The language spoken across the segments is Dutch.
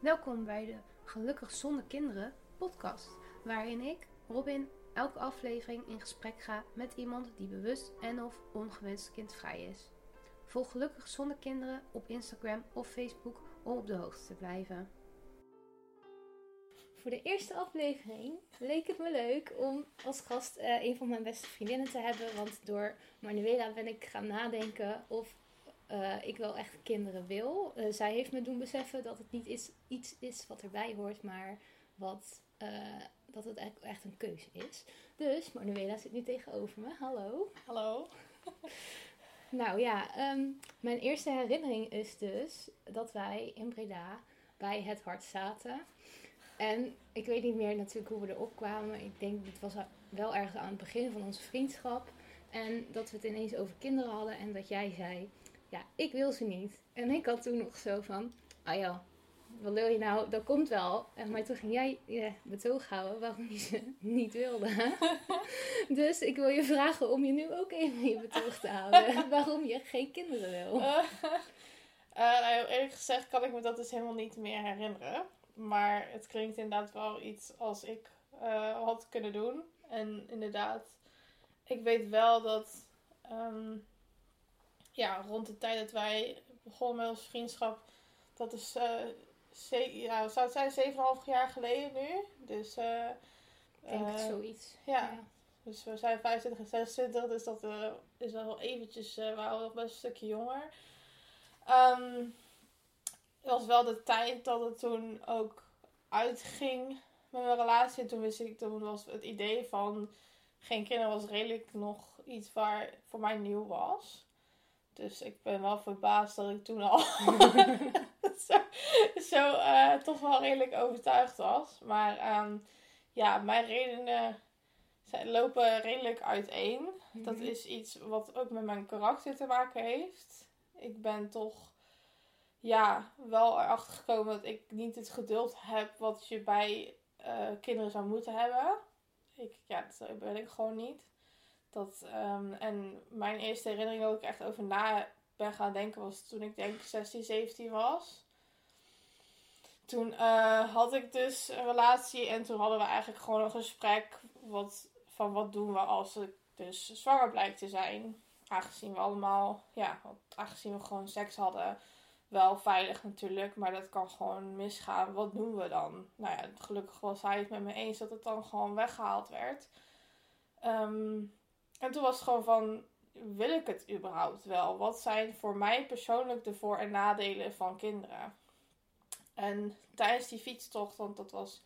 Welkom bij de Gelukkig Zonder Kinderen podcast, waarin ik, Robin, elke aflevering in gesprek ga met iemand die bewust en of ongewenst kindvrij is. Volg Gelukkig Zonder Kinderen op Instagram of Facebook om op de hoogte te blijven. Voor de eerste aflevering leek het me leuk om als gast eh, een van mijn beste vriendinnen te hebben. Want door Manuela ben ik gaan nadenken of eh, ik wel echt kinderen wil. Eh, zij heeft me doen beseffen dat het niet is, iets is wat erbij hoort, maar wat, eh, dat het echt, echt een keuze is. Dus Manuela zit nu tegenover me. Hallo. Hallo. Nou ja, ehm, mijn eerste herinnering is dus dat wij in Breda bij het hart zaten. En ik weet niet meer natuurlijk hoe we erop kwamen. Ik denk, het was wel ergens aan het begin van onze vriendschap. En dat we het ineens over kinderen hadden en dat jij zei, ja, ik wil ze niet. En ik had toen nog zo van, ah ja, wat wil je nou? Dat komt wel. En maar toen ging jij je betoog houden waarom je ze niet wilde. dus ik wil je vragen om je nu ook even je betoog te houden. waarom je geen kinderen wil. Eh, eh, nou, eerlijk gezegd kan ik me dat dus helemaal niet meer herinneren. Maar het klinkt inderdaad wel iets als ik eh, had kunnen doen. En inderdaad, ik weet wel dat ehm, ja, rond de tijd dat wij begonnen met onze vriendschap, dat is, eh ja, zou het zijn, 7,5 jaar geleden nu. Dus, eh, Ik denk eh, zoiets. ja. Dus we zijn 25 en 26, dus dat is wel eventjes, we waren nog best een stukje jonger. Ehm, het was wel de tijd dat het toen ook uitging met mijn relatie. En toen wist ik, toen was het idee van geen kinderen was redelijk nog iets waar voor mij nieuw was. Dus ik ben wel verbaasd dat ik toen al zo, zo eh, toch wel redelijk overtuigd was. Maar ehm, ja, mijn redenen zijn, lopen redelijk uiteen. Dat Mhm. is iets wat ook met mijn karakter te maken heeft. Ik ben toch ja, wel erachter gekomen dat ik niet het geduld heb wat je bij eh, kinderen zou moeten hebben. Ik, ja, dat ben ik gewoon niet. Dat, ehm, en mijn eerste herinnering dat ik echt over na ben gaan denken was toen ik denk 16, 17 was. Toen eh, had ik dus een relatie en toen hadden we eigenlijk gewoon een gesprek wat, van wat doen we als ik dus zwanger blijkt te zijn. Aangezien we allemaal, ja, aangezien we gewoon seks hadden, wel veilig natuurlijk, maar dat kan gewoon misgaan. Wat doen we dan? Nou ja, gelukkig was hij het met me eens dat het dan gewoon weggehaald werd. Ehm, en toen was het gewoon van, wil ik het überhaupt wel? Wat zijn voor mij persoonlijk de voor- en nadelen van kinderen? En tijdens die fietstocht, want dat was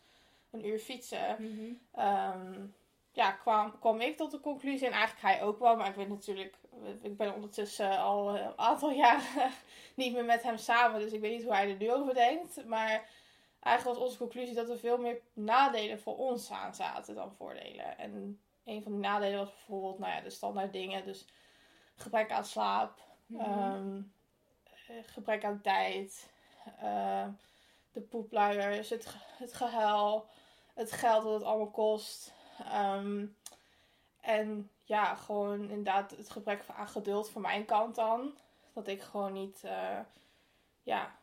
een uur fietsen, Mhm. Ehm, ja, kwam, kwam ik tot de conclusie. En eigenlijk hij ook wel. Maar ik weet natuurlijk, ik ben ondertussen al een aantal jaren niet meer met hem samen. Dus ik weet niet hoe hij er nu over denkt. Maar eigenlijk was onze conclusie dat er veel meer nadelen voor ons aan zaten dan voordelen. En een van die nadelen was bijvoorbeeld, nou ja, de standaard dingen. Dus gebrek aan slaap, Mhm. ehm, eh, gebrek aan tijd, eh, de poepluiers, het, ge- het gehuil, het geld dat het allemaal kost. Ehm, en ja, gewoon inderdaad het gebrek aan geduld van mijn kant dan. Dat ik gewoon niet, eh, ja,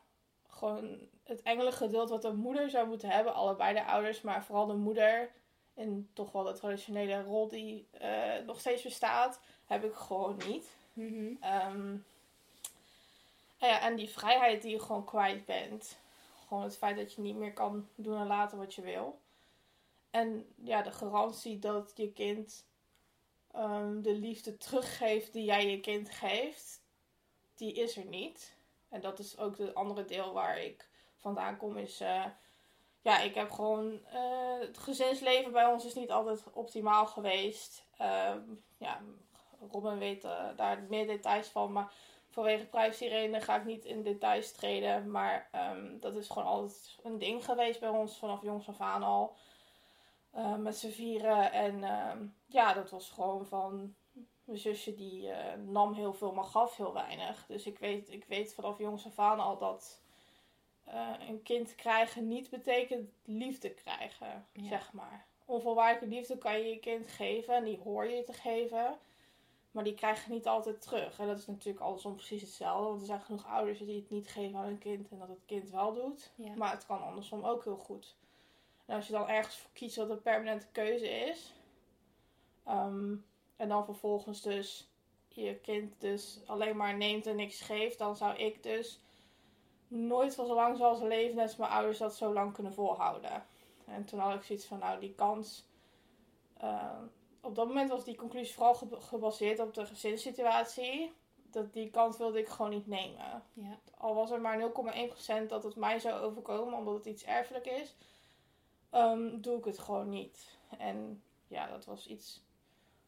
gewoon het engelengeduld wat een moeder zou moeten hebben. Allebei de ouders, maar vooral de moeder. In toch wel de traditionele rol die eh, nog steeds bestaat, heb ik gewoon niet. Mhm. Ehm, en ja, en die vrijheid die je gewoon kwijt bent. Gewoon het feit dat je niet meer kan doen en laten wat je wil. En ja, de garantie dat je kind ehm, de liefde teruggeeft die jij je kind geeft, die is er niet. En dat is ook het andere deel waar ik vandaan kom, is... eh, ja, ik heb gewoon... eh, het gezinsleven bij ons is niet altijd optimaal geweest. Ehm, ja, Robin weet eh, daar meer details van, maar vanwege privacyredenen ga ik niet in details treden. Maar ehm, dat is gewoon altijd een ding geweest bij ons vanaf jongs af aan al. Eh, met z'n vieren. En ehm, ja, dat was gewoon van... Mijn zusje die nam heel veel, maar gaf heel weinig. Dus ik weet, ik weet vanaf jongs af aan al dat eh, een kind krijgen niet betekent liefde krijgen, Ja. zeg maar. Onvoorwaardelijke liefde kan je je kind geven en die hoor je te geven. Maar die krijgen niet altijd terug. En dat is natuurlijk andersom precies hetzelfde. Want er zijn genoeg ouders die het niet geven aan hun kind en dat het kind wel doet. Ja. Maar het kan andersom ook heel goed. En als je dan ergens voor kiest wat een permanente keuze is. ehm, en dan vervolgens dus je kind dus alleen maar neemt en niks geeft. Dan zou ik dus nooit van zo lang zoals leven net als mijn ouders dat zo lang kunnen volhouden. En toen had ik zoiets van nou die kans... eh, op dat moment was die conclusie vooral ge- gebaseerd op de gezinssituatie. Dat die kant wilde ik gewoon niet nemen Ja. al was er maar 0,1% dat het mij zou overkomen omdat het iets erfelijk is, ehm, doe ik het gewoon niet. En ja, dat was iets.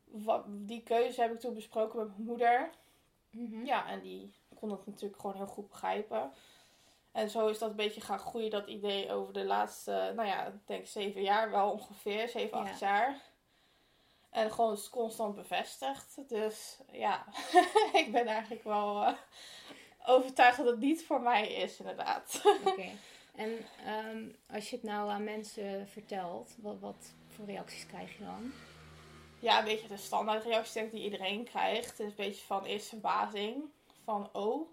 Wat, die keuze heb ik toen besproken met mijn moeder. Mhm. Ja, en die kon het natuurlijk gewoon heel goed begrijpen. En zo is dat een beetje gaan groeien, dat idee over de laatste, nou ja, ik denk zeven jaar wel ongeveer, zeven, acht jaar. En gewoon constant bevestigd. Dus ja, ik ben eigenlijk wel eh, overtuigd dat het niet voor mij is, inderdaad. Oké. En ehm, als je het nou aan mensen vertelt, wat, wat voor reacties krijg je dan? Ja, een beetje de standaardreactie die iedereen krijgt. Het is een beetje van eerst verbazing. Van oh.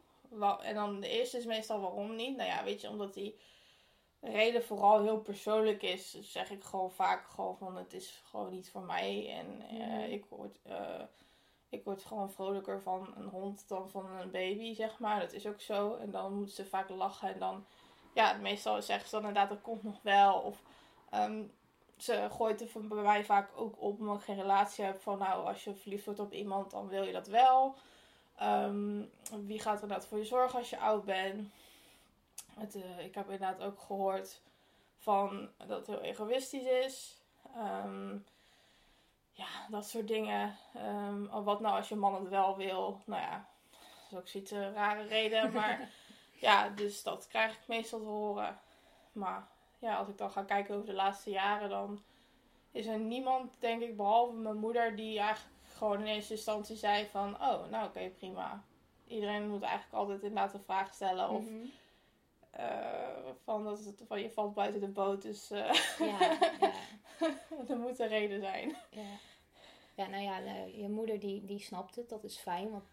En dan de eerste is meestal waarom niet. Nou ja, weet je, omdat die reden vooral heel persoonlijk is, zeg ik gewoon vaak gewoon van het is gewoon niet voor mij. En eh, Mhm. ik, word, eh, ik word gewoon vrolijker van een hond dan van een baby, zeg maar. Dat is ook zo. En dan moeten ze vaak lachen en dan, ja, meestal zeggen ze dan inderdaad dat komt nog wel. Of ehm, ze gooit er van bij mij vaak ook op omdat ik geen relatie heb van nou als je verliefd wordt op iemand dan wil je dat wel. Ehm, wie gaat er inderdaad voor je zorgen als je oud bent? Het, eh, ik heb inderdaad ook gehoord van dat het heel egoïstisch is. Ehm, ja, dat soort dingen. Of wat nou als je man het wel wil? Nou ja, dat is ook zoiets een rare reden. Maar ja, dus dat krijg ik meestal te horen. Maar ja, als ik dan ga kijken over de laatste jaren, dan is er niemand, denk ik, behalve mijn moeder, die eigenlijk gewoon in eerste instantie zei van, oh, nou oké, prima. Iedereen moet eigenlijk altijd inderdaad een vraag stellen. Of Mhm. eh, van, dat het, van je valt buiten de boot, dus eh, Ja, ja, er moet een reden zijn. ja. Ja, nou ja, je moeder die, die snapt het. Dat is fijn, want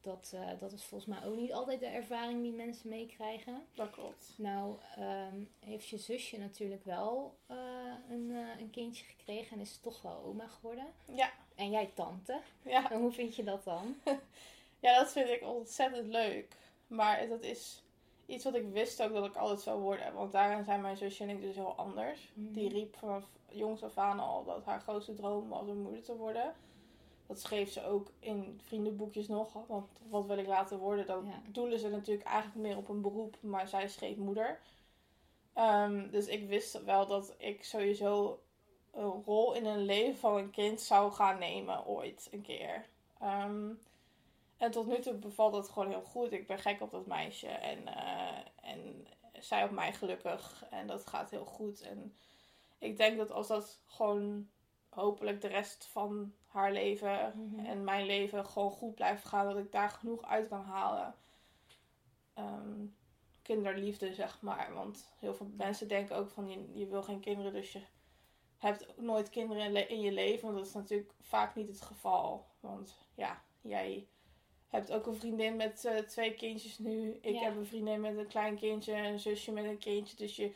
dat, eh, dat is volgens mij ook niet altijd de ervaring die mensen meekrijgen. Dat klopt. Nou, ehm, heeft je zusje natuurlijk wel een, eh, een kindje gekregen en is toch wel oma geworden. Ja, En jij tante. ja. En hoe vind je dat dan? ja, dat vind ik ontzettend leuk. Maar dat is iets wat ik wist ook dat ik altijd zou worden. Want daarin zijn mijn zusje en ik dus heel anders. Die riep vanaf jongs af aan al dat haar grootste droom was om moeder te worden. Dat schreef ze ook in vriendenboekjes nog. Want wat wil ik laten worden? Dan Ja. doelen ze natuurlijk eigenlijk meer op een beroep. Maar zij schreef moeder. Ehm, dus ik wist wel dat ik sowieso een rol in een leven van een kind zou gaan nemen ooit een keer. Ehm, en tot nu toe bevalt het gewoon heel goed. Ik ben gek op dat meisje. En, eh, en zij op mij gelukkig. En dat gaat heel goed. En ik denk dat als dat gewoon hopelijk de rest van haar leven Mhm. en mijn leven gewoon goed blijft gaan. Dat ik daar genoeg uit kan halen. Ehm, kinderliefde, zeg maar. Want heel veel mensen denken ook van je, je wil geen kinderen, dus je hebt ook nooit kinderen in, je leven. Want dat is natuurlijk vaak niet het geval. Want ja, jij hebt ook een vriendin met eh, twee kindjes nu. Ik Ja. heb een vriendin met een klein kindje, een zusje met een kindje. Dus je,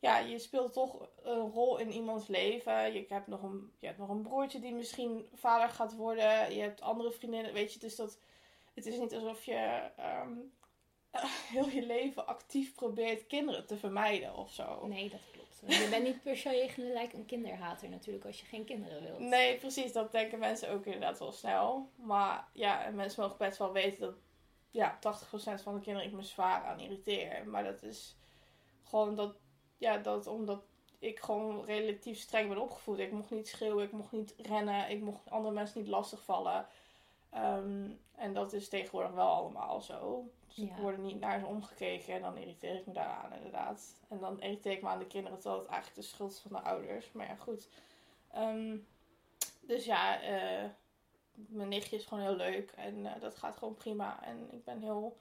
ja, je speelt toch een rol in iemands leven. Je hebt nog een, je hebt nog een broertje die misschien vader gaat worden. Je hebt andere vriendinnen, weet je. Dus dat, het is niet alsof je ehm, heel je leven actief probeert kinderen te vermijden of zo. Nee, dat klopt. Je bent niet per se gelijk een kinderhater natuurlijk als je geen kinderen wilt. Nee, precies. Dat denken mensen ook inderdaad wel snel. Maar ja, en mensen mogen best wel weten dat ja, 80% van de kinderen ik me zwaar aan irriteer. Maar dat is gewoon dat, ja, dat omdat ik gewoon relatief streng ben opgevoed. Ik mocht niet schreeuwen, ik mocht niet rennen, ik mocht andere mensen niet lastigvallen. Ehm en dat is tegenwoordig wel allemaal zo. Dus Ja. ik word er niet naar ze omgekeken en dan irriteer ik me daaraan inderdaad. En dan irriteer ik me aan de kinderen terwijl het eigenlijk de schuld is van de ouders. Maar ja, goed. Ehm, dus ja, eh, mijn nichtje is gewoon heel leuk en eh, dat gaat gewoon prima. En ik ben heel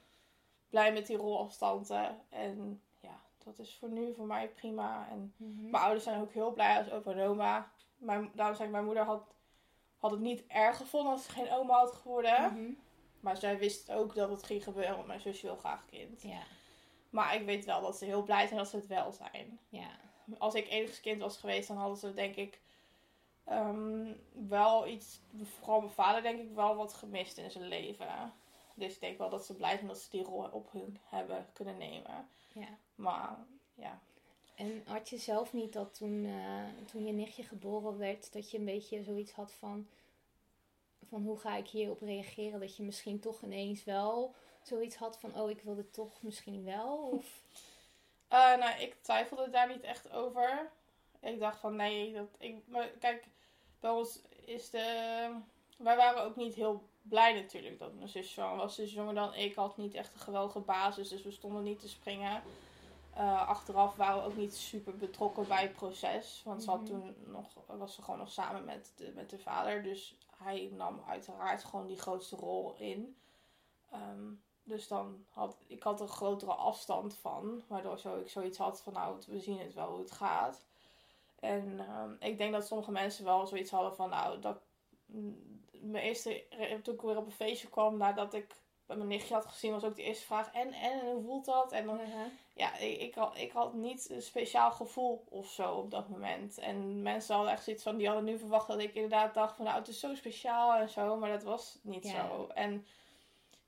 blij met die rol als tante. En ja, dat is voor nu voor mij prima. En Mhm. mijn ouders zijn ook heel blij als opa en oma. Mijn, daarom zeg ik, mijn moeder had had het niet erg gevonden als ze geen oma had geworden. Mhm. Maar zij wist ook dat het ging gebeuren, want mijn zusje wil graag kind. Ja, Maar ik weet wel dat ze heel blij zijn dat ze het wel zijn. ja. Als ik enigszins kind was geweest, dan hadden ze denk ik ehm, wel iets, vooral mijn vader denk ik wel wat gemist in zijn leven. Dus ik denk wel dat ze blij zijn dat ze die rol op hun hebben kunnen nemen. ja. Maar ja, En had je zelf niet dat toen, eh, toen je nichtje geboren werd, dat je een beetje zoiets had van, van hoe ga ik hierop reageren? Dat je misschien toch ineens wel zoiets had van, oh ik wil dit toch misschien wel? Of, Eh, nou, ik twijfelde daar niet echt over. Ik dacht van nee, dat ik. Maar kijk, bij ons is de. Wij waren ook niet heel blij natuurlijk dat mijn zus zwanger was. Dus jonger dan ik had niet echt een geweldige basis, dus we stonden niet te springen. Eh, achteraf waren we ook niet super betrokken bij het proces. Want ze had Mhm. toen nog, was ze gewoon nog samen met de, met de vader. Dus hij nam uiteraard gewoon die grootste rol in. Ehm, dus dan had ik had een grotere afstand van. Waardoor zo, ik zoiets had van nou, we zien het wel hoe het gaat. En ehm, ik denk dat sommige mensen wel zoiets hadden van nou, dat mijn eerste, toen ik weer op een feestje kwam nadat ik bij mijn nichtje had gezien, was ook de eerste vraag en, en, en hoe voelt dat? En dan ja, ik, ik, had, ik had niet een speciaal gevoel of zo op dat moment. En mensen hadden echt zoiets van, die hadden nu verwacht dat ik inderdaad dacht van, nou, het is zo speciaal en zo. Maar dat was niet Ja. zo. En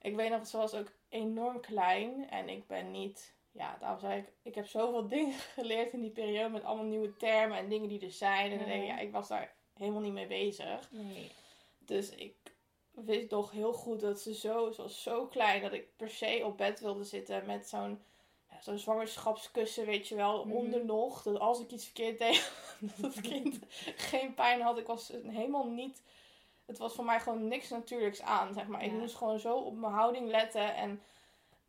ik weet nog, ze was ook enorm klein. En ik ben niet, ja, daarom zei ik, ik heb zoveel dingen geleerd in die periode met allemaal nieuwe termen en dingen die er zijn. En dan denk ik, Ja. ja, ik was daar helemaal niet mee bezig. nee. Dus ik wist nog heel goed dat ze zo, ze was zo klein dat ik per se op bed wilde zitten met zo'n ja, zo'n zwangerschapskussen, weet je wel, Mhm. onder nog. Dat als ik iets verkeerd deed, dat het kind geen pijn had. Ik was helemaal niet, het was voor mij gewoon niks natuurlijks aan, zeg maar. Ik moest gewoon zo op mijn houding letten en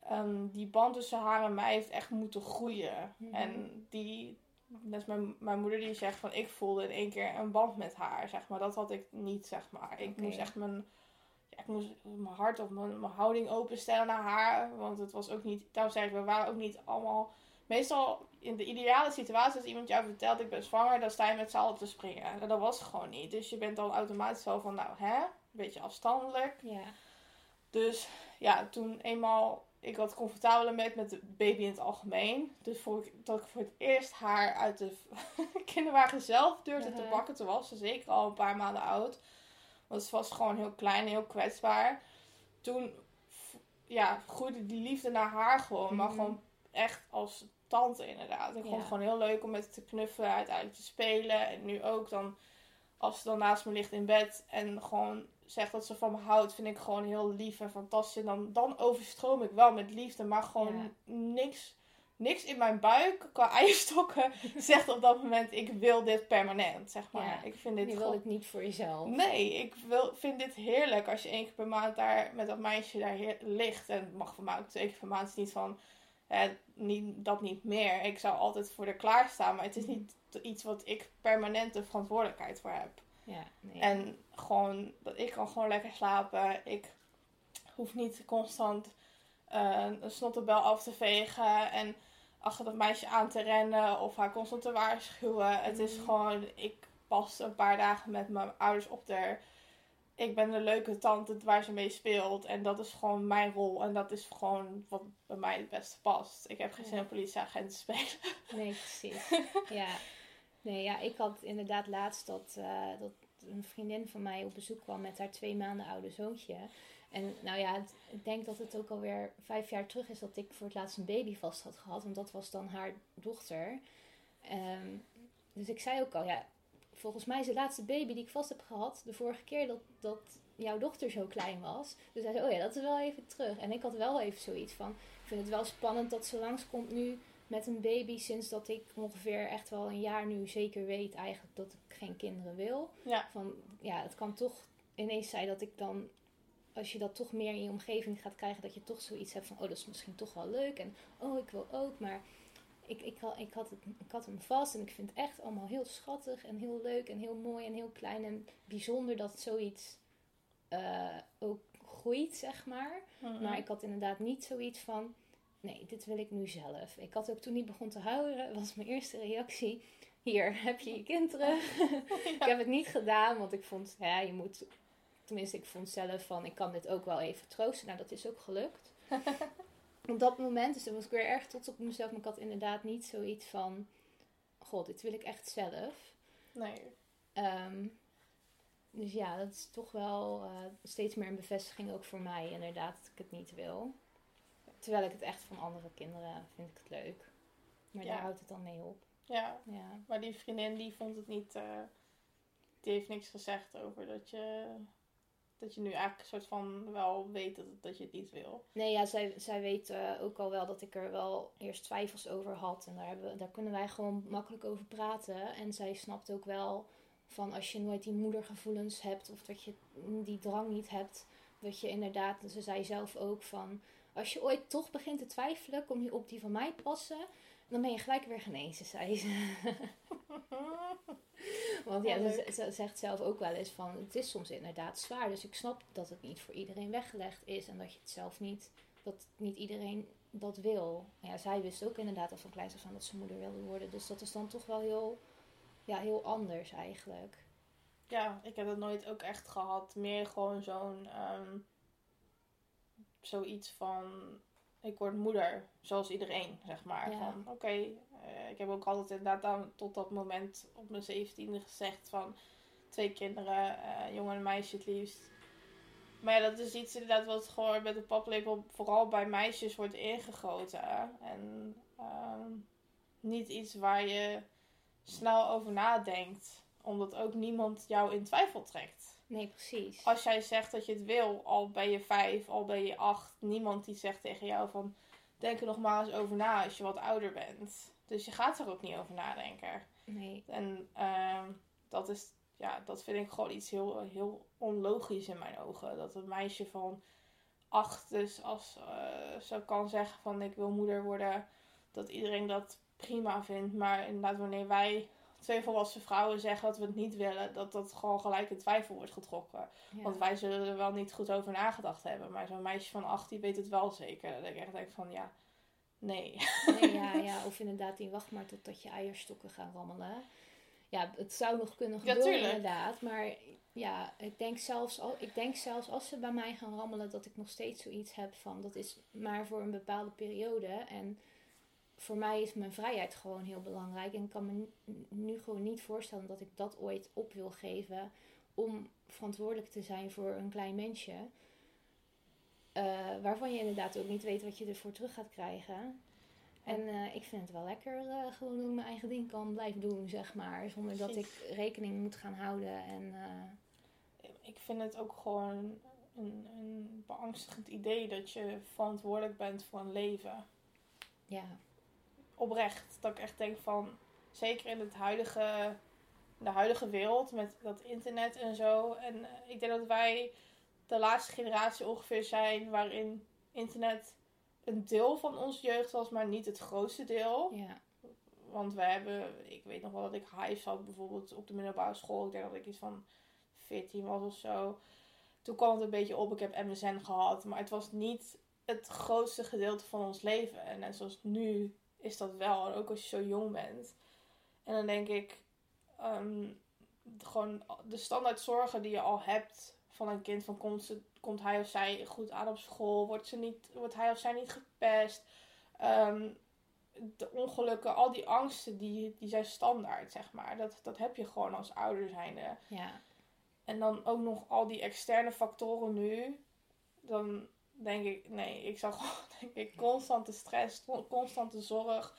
ehm, die band tussen haar en mij heeft echt moeten groeien. Mhm. En die, net mijn, mijn moeder die zegt van ik voelde in één keer een band met haar, zeg maar. Dat had ik niet, zeg maar. Ik moest echt mijn, ja, ik moest mijn hart of mijn, mijn houding openstellen naar haar. Want het was ook niet, daarom ik, we waren ook niet allemaal... Meestal in de ideale situatie, als iemand jou vertelt ik ben zwanger, dan sta je met z'n allen te springen. En dat was gewoon niet. Dus je bent dan automatisch wel van, nou hè, een beetje afstandelijk. Ja, Dus ja, toen eenmaal ik wat comfortabeler met met de baby in het algemeen. Dus voor ik, dat ik voor het eerst haar uit de kinderwagen zelf durfde te pakken. Toen was ze zeker al een paar maanden oud. Want ze was gewoon heel klein en heel kwetsbaar. Toen ja, groeide die liefde naar haar gewoon. Maar Mhm. gewoon echt als tante inderdaad. Ik vond Ja. het gewoon heel leuk om met haar te knuffelen, uiteindelijk te spelen. En nu ook dan, als ze dan naast me ligt in bed en gewoon zegt dat ze van me houdt, vind ik gewoon heel lief en fantastisch. En dan, dan overstroom ik wel met liefde, maar gewoon Ja. niks, niks in mijn buik qua eierstokken zegt op dat moment, ik wil dit permanent, zeg maar. Ja. Ik vind dit je wil het niet voor jezelf. Nee, ik wil, vind dit heerlijk als je één keer per maand daar met dat meisje daar ligt. En het mag voor mij ook twee keer per maand. Is niet van, eh, niet, dat niet meer. Ik zou altijd voor de klaarstaan. Maar het is niet iets wat ik permanent de verantwoordelijkheid voor heb. Ja, nee. En gewoon, dat ik kan gewoon lekker slapen. Ik hoef niet constant een snottenbel af te vegen. En achter dat meisje aan te rennen. Of haar constant te waarschuwen. Het is Mhm. gewoon, ik pas een paar dagen met mijn ouders op der. Ik ben de leuke tante waar ze mee speelt. En dat is gewoon mijn rol. En dat is gewoon wat bij mij het beste past. Ik heb geen zin om politieagent te spelen. Nee, precies. ja. Nee, ja, ik had inderdaad laatst dat, eh, dat een vriendin van mij op bezoek kwam met haar twee maanden oude zoontje. En nou ja, het- ik denk dat het ook alweer vijf jaar terug is dat ik voor het laatst een baby vast had gehad. Want dat was dan haar dochter. Ehm, dus ik zei ook al, ja, volgens mij is de laatste baby die ik vast heb gehad de vorige keer dat, dat jouw dochter zo klein was. Dus hij zei, oh ja, dat is wel even terug. En ik had wel even zoiets van, ik vind het wel spannend dat ze langskomt nu met een baby sinds dat ik ongeveer echt wel een jaar nu zeker weet eigenlijk dat ik geen kinderen wil. Ja. Van ja, het kan toch ineens zijn dat ik dan, als je dat toch meer in je omgeving gaat krijgen, dat je toch zoiets hebt van oh, dat is misschien toch wel leuk. En oh, ik wil ook. Maar ik, ik, had, ik, had het, ik had hem vast en ik vind het echt allemaal heel schattig en heel leuk en heel mooi en heel klein en bijzonder dat zoiets eh, ook groeit, zeg maar. Maar ik had inderdaad niet zoiets van, nee, dit wil ik nu zelf. Ik had ook toen hij begon te huilen, was mijn eerste reactie, hier heb je je kind terug. ik heb het niet gedaan, want ik vond, ja, je moet, tenminste, ik vond zelf van, ik kan dit ook wel even troosten. Nou, dat is ook gelukt. op dat moment, dus toen was ik weer erg trots op mezelf, maar ik had inderdaad niet zoiets van, god, dit wil ik echt zelf. Nee. Ehm, dus ja, dat is toch wel eh, steeds meer een bevestiging ook voor mij, inderdaad, dat ik het niet wil. Terwijl ik het echt van andere kinderen vind ik het leuk. Maar Ja. daar houdt het dan mee op. Ja, Ja. maar die vriendin die vond het niet... eh, die heeft niks gezegd over dat je... Dat je nu eigenlijk een soort van wel weet dat, dat je het niet wil. Nee, ja, zij, zij weet eh, ook al wel dat ik er wel eerst twijfels over had. En daar, hebben, daar kunnen wij gewoon makkelijk over praten. En zij snapt ook wel van als je nooit die moedergevoelens hebt of dat je die drang niet hebt. Dat je inderdaad, ze zei zelf ook van, als je ooit toch begint te twijfelen, kom je op die van mij passen. Dan ben je gelijk weer genezen, zei ze. Want ja, Wel ze, zegt zelf ook wel eens van, het is soms inderdaad zwaar. Dus ik snap dat het niet voor iedereen weggelegd is. En dat je het zelf niet, dat niet iedereen dat wil. Maar ja, zij wist ook inderdaad al van kleins af aan dat ze moeder wilde worden. Dus dat is dan toch wel heel, ja, heel anders eigenlijk. Ja, ik heb dat nooit ook echt gehad. Meer gewoon zo'n... ehm, zoiets van... Ik word moeder, zoals iedereen, zeg maar. Ja. Van, oké, eh, ik heb ook altijd inderdaad dan, tot dat moment op mijn zeventiende gezegd van... Twee kinderen, eh, jongen en meisje het liefst. Maar ja, dat is iets inderdaad wat gewoon met de paplepel vooral bij meisjes wordt ingegoten. En ehm, niet iets waar je snel over nadenkt. Omdat ook niemand jou in twijfel trekt. Nee, precies. Als jij zegt dat je het wil, al ben je vijf, al ben je acht, niemand die zegt tegen jou van denk er nog maar eens over na als je wat ouder bent. Dus je gaat er ook niet over nadenken. Nee, En ehm, dat is, ja, dat vind ik gewoon iets heel, heel onlogisch in mijn ogen. Dat een meisje van acht dus als eh, zo kan zeggen van ik wil moeder worden, dat iedereen dat prima vindt. Maar inderdaad, wanneer wij twee volwassen vrouwen zeggen dat we het niet willen, dat dat gewoon gelijk in twijfel wordt getrokken. ja. Want wij zullen er wel niet goed over nagedacht hebben. Maar zo'n meisje van acht, die weet het wel zeker. Dat ik echt denk van, ja, nee. Nee, ja, ja, of inderdaad, die wacht maar totdat je eierstokken gaan rammelen. Ja, het zou nog kunnen gebeuren inderdaad. Maar ja, ik denk, zelfs al, ik denk zelfs als ze bij mij gaan rammelen, dat ik nog steeds zoiets heb van, dat is maar voor een bepaalde periode. En voor mij is mijn vrijheid gewoon heel belangrijk. En ik kan me nu gewoon niet voorstellen dat ik dat ooit op wil geven om verantwoordelijk te zijn voor een klein mensje. Eh, waarvan je inderdaad ook niet weet wat je ervoor terug gaat krijgen. En eh, ik vind het wel lekker eh, gewoon dat ik mijn eigen ding kan blijven doen, zeg maar. Zonder dat ik rekening moet gaan houden. En Ik vind het ook gewoon een, een beangstigend idee dat je verantwoordelijk bent voor een leven. ja, Oprecht. Dat ik echt denk van, zeker in het huidige, de huidige wereld met dat internet en zo. En eh, ik denk dat wij de laatste generatie ongeveer zijn waarin internet een deel van onze jeugd was, maar niet het grootste deel. ja, Want we hebben, ik weet nog wel dat ik hives had bijvoorbeeld op de middelbare school. Ik denk dat ik iets van 14 was of zo. Toen kwam het een beetje op. Ik heb MSN gehad. Maar het was niet het grootste gedeelte van ons leven. En net zoals nu is dat wel. En ook als je zo jong bent. En dan denk ik, ehm, gewoon de standaard zorgen die je al hebt van een kind. Van komt, ze, komt hij of zij goed aan op school? Wordt, ze niet, wordt hij of zij niet gepest? Ehm, de ongelukken, al die angsten, die, die zijn standaard, zeg maar. Dat, dat heb je gewoon als ouder zijnde. ja, En dan ook nog al die externe factoren nu. Dan denk ik, nee, ik zou gewoon, denk ik, constante stress, con- constante zorg.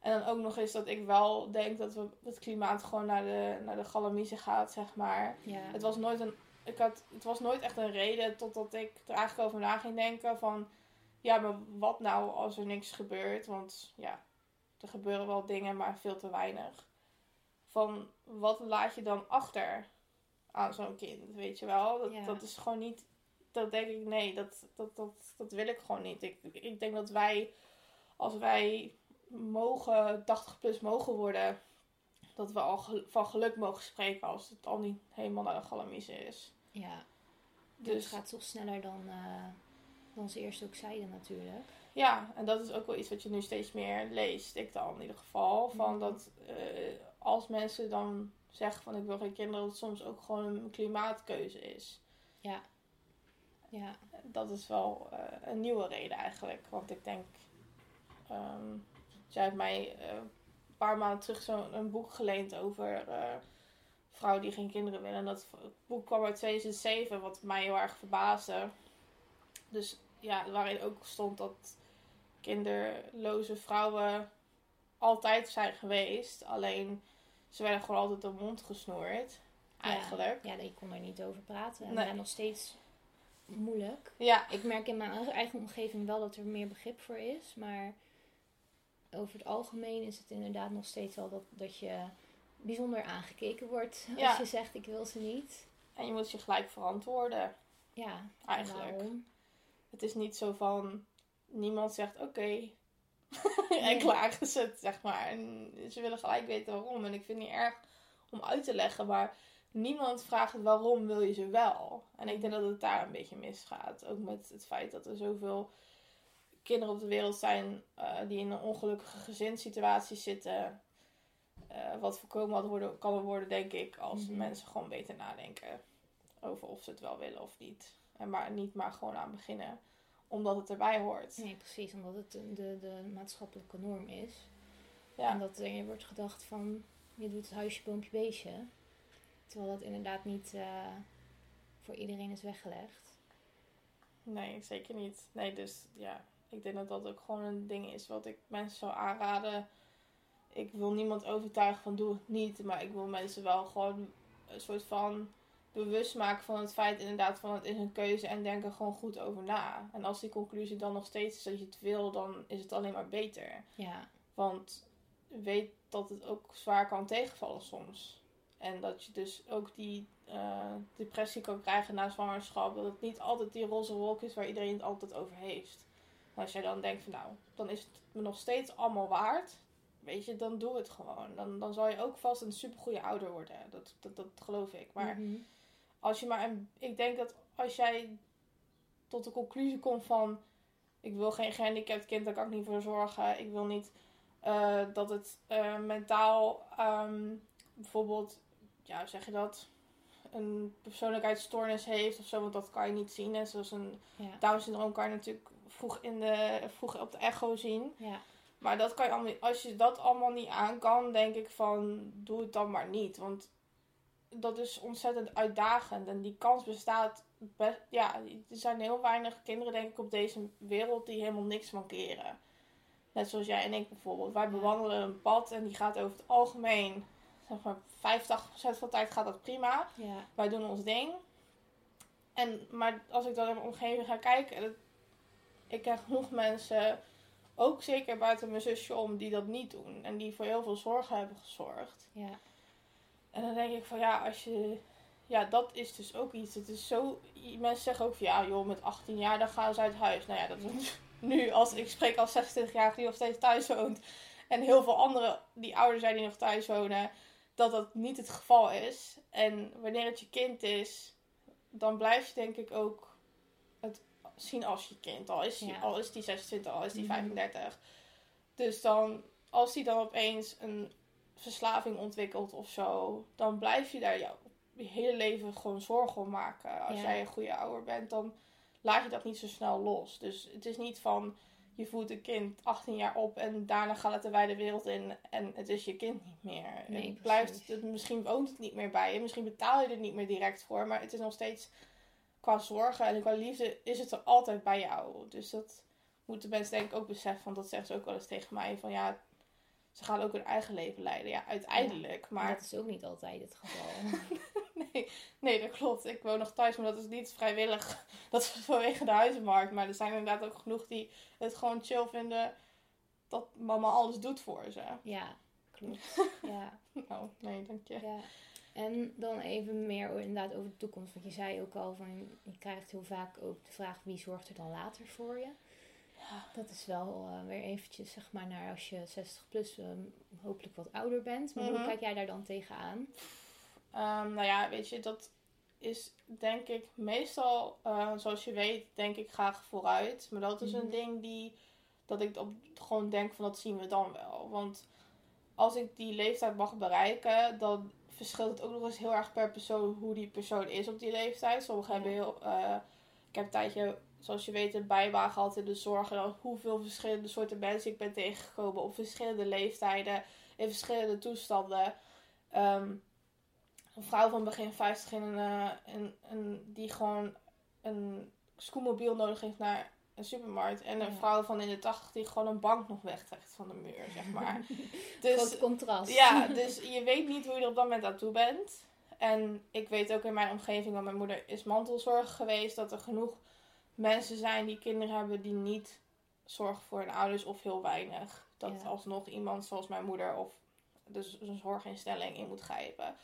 En dan ook nog eens dat ik wel denk dat we het klimaat gewoon naar de, naar de galamiezen gaat, zeg maar. ja. Het was nooit een. Ik had, het was nooit echt een reden totdat ik er eigenlijk over na ging denken van. Ja, maar wat nou als er niks gebeurt? Want ja, er gebeuren wel dingen, maar veel te weinig. Van wat laat je dan achter aan zo'n kind? Weet je wel? Dat, Ja. dat is gewoon niet. Dat denk ik, nee, dat, dat, dat, dat wil ik gewoon niet. Ik, ik denk dat wij, als wij mogen, 80 plus mogen worden, dat we al gel- van geluk mogen spreken als het al niet helemaal naar de galamise is. ja. Dus het gaat toch sneller dan, eh, dan ze eerst ook zeiden natuurlijk. Ja, en dat is ook wel iets wat je nu steeds meer leest. Ik dan in ieder geval. Van Mhm. dat eh, als mensen dan zeggen van ik wil geen kinderen, dat het soms ook gewoon een klimaatkeuze is. Ja. Ja. Dat is wel eh, een nieuwe reden eigenlijk. Want ik denk, ehm zij heeft mij eh, een paar maanden terug zo'n een boek geleend over eh, vrouwen die geen kinderen willen. En dat boek kwam uit 2007, wat mij heel erg verbaasde. Dus ja, waarin ook stond dat kinderloze vrouwen altijd zijn geweest. Alleen ze werden gewoon altijd de mond gesnoerd. Eigenlijk. Ja, je kon er niet over praten. En Nee. ja, nog steeds moeilijk. Ja, Ik merk in mijn eigen omgeving wel dat er meer begrip voor is. Maar over het algemeen is het inderdaad nog steeds wel dat, dat je bijzonder aangekeken wordt. Ja. Als je zegt ik wil ze niet. en je moet je gelijk verantwoorden. Ja, Eigenlijk. waarom? Het is niet zo van niemand zegt oké. en Nee. klaar is het, zeg maar. En ze willen gelijk weten waarom. En ik vind het niet erg om uit te leggen, maar niemand vraagt waarom wil je ze wel. En ik denk dat het daar een beetje misgaat. Ook met het feit dat er zoveel kinderen op de wereld zijn eh, die in een ongelukkige gezinssituatie zitten. Eh, wat voorkomen had worden, kan worden, denk ik, als Mhm. mensen gewoon beter nadenken over of ze het wel willen of niet. En maar niet maar gewoon aan beginnen, omdat het erbij hoort. Nee, precies. Omdat het de, de, maatschappelijke norm is. En Ja, dat er wordt gedacht van je doet het huisje, boompje, beestje. Terwijl dat inderdaad niet eh, voor iedereen is weggelegd. nee, zeker niet. Nee, dus ja, ik denk dat dat ook gewoon een ding is wat ik mensen zou aanraden. Ik wil niemand overtuigen van doe het niet, maar ik wil mensen wel gewoon een soort van bewust maken van het feit inderdaad van het is een keuze en denk er gewoon goed over na. En als die conclusie dan nog steeds is dat je het wil, dan is het alleen maar beter. Ja, Want weet dat het ook zwaar kan tegenvallen soms. En dat je dus ook die eh, depressie kan krijgen na zwangerschap. Dat het niet altijd die roze wolk is waar iedereen het altijd over heeft. Maar als jij dan denkt van nou, dan is het me nog steeds allemaal waard. Weet je, dan doe het gewoon. Dan, dan zal je ook vast een supergoeie ouder worden. Dat, dat, dat geloof ik. Maar Mhm. als je maar een, ik denk dat als jij tot de conclusie komt van ik wil geen gehandicapt kind, daar kan ik niet voor zorgen. Ik wil niet eh, dat het eh, mentaal ehm, bijvoorbeeld, ja, zeg je dat, een persoonlijkheidsstoornis heeft of zo, want dat kan je niet zien. En zoals een ja, Down syndroom kan je natuurlijk vroeg, in de, vroeg op de echo zien. ja, Maar dat kan je allemaal, als je dat allemaal niet aan kan, denk ik van doe het dan maar niet. Want dat is ontzettend uitdagend. En die kans bestaat best. Ja, er zijn heel weinig kinderen, denk ik, op deze wereld die helemaal niks mankeren. Net zoals jij en ik bijvoorbeeld. Wij bewandelen een pad en die gaat over het algemeen, zeg maar 85% van de tijd gaat dat prima. ja, Wij doen ons ding. En, maar als ik dan in mijn omgeving ga kijken, dat, ik ken genoeg mensen, ook zeker buiten mijn zusje om, die dat niet doen. En die voor heel veel zorgen hebben gezorgd. ja, En dan denk ik van ja, als je. Ja, dat is dus ook iets. Het is zo. Mensen zeggen ook van ja, joh, met 18 jaar dan gaan ze uit huis. Nou ja, dat is nu als ik spreek als 26-jarige die nog steeds thuis woont. En heel veel anderen die ouder zijn die nog thuis wonen. Dat dat niet het geval is. En wanneer het je kind is, dan blijf je denk ik ook het zien als je kind. Al is, die, Ja. al is die 26, al is die Mhm. 35. Dus dan, als die dan opeens een verslaving ontwikkelt of zo, dan blijf je daar jouw je hele leven gewoon zorgen om maken. Als Ja. jij een goede ouder bent, dan laat je dat niet zo snel los. Dus het is niet van je voedt een kind 18 jaar op en daarna gaat het de wijde wereld in en het is je kind niet meer. Nee, het blijft, het, misschien woont het niet meer bij je, misschien betaal je er niet meer direct voor, maar het is nog steeds qua zorgen en qua liefde is het er altijd bij jou. Dus dat moeten mensen denk ik ook beseffen, want dat zeggen ze ook wel eens tegen mij van ja, ze gaan ook hun eigen leven leiden. Ja, uiteindelijk, maar dat is ook niet altijd het geval. Nee, nee, dat klopt. Ik woon nog thuis, maar dat is niet vrijwillig. Dat is vanwege de huizenmarkt. Maar er zijn inderdaad ook genoeg die het gewoon chill vinden dat mama alles doet voor ze. ja, klopt. Ja, Nou, nee, dank je. ja. En dan even meer inderdaad over de toekomst. Want je zei ook al van je krijgt heel vaak ook de vraag wie zorgt er dan later voor je. Dat is wel eh, weer eventjes zeg maar naar als je 60 plus ehm, hopelijk wat ouder bent. Maar hoe Mhm. kijk jij daar dan tegenaan? Ehm, nou ja, weet je, dat is denk ik meestal, eh, zoals je weet, denk ik graag vooruit. Maar dat is Mhm. een ding die dat ik op, gewoon denk van dat zien we dan wel. Want als ik die leeftijd mag bereiken, dan verschilt het ook nog eens heel erg per persoon hoe die persoon is op die leeftijd. Sommigen hebben heel. eh, ik heb een tijdje, zoals je weet, een bijwagen gehad in de zorg. En hoeveel verschillende soorten mensen ik ben tegengekomen op verschillende leeftijden, in verschillende toestanden. Ehm, een vrouw van begin 50 in een, eh, een, een, die gewoon een scootmobiel nodig heeft naar een supermarkt. En een Ja. vrouw van in de 80 die gewoon een bank nog wegtrekt van de muur, zeg maar. dus Groot contrast. ja, dus je weet niet hoe je er op dat moment aan toe bent. En ik weet ook in mijn omgeving, want mijn moeder is mantelzorg geweest, dat er genoeg mensen zijn die kinderen hebben die niet zorgen voor hun ouders of heel weinig. Dat Ja. alsnog iemand zoals mijn moeder of dus een zorginstelling in moet grijpen.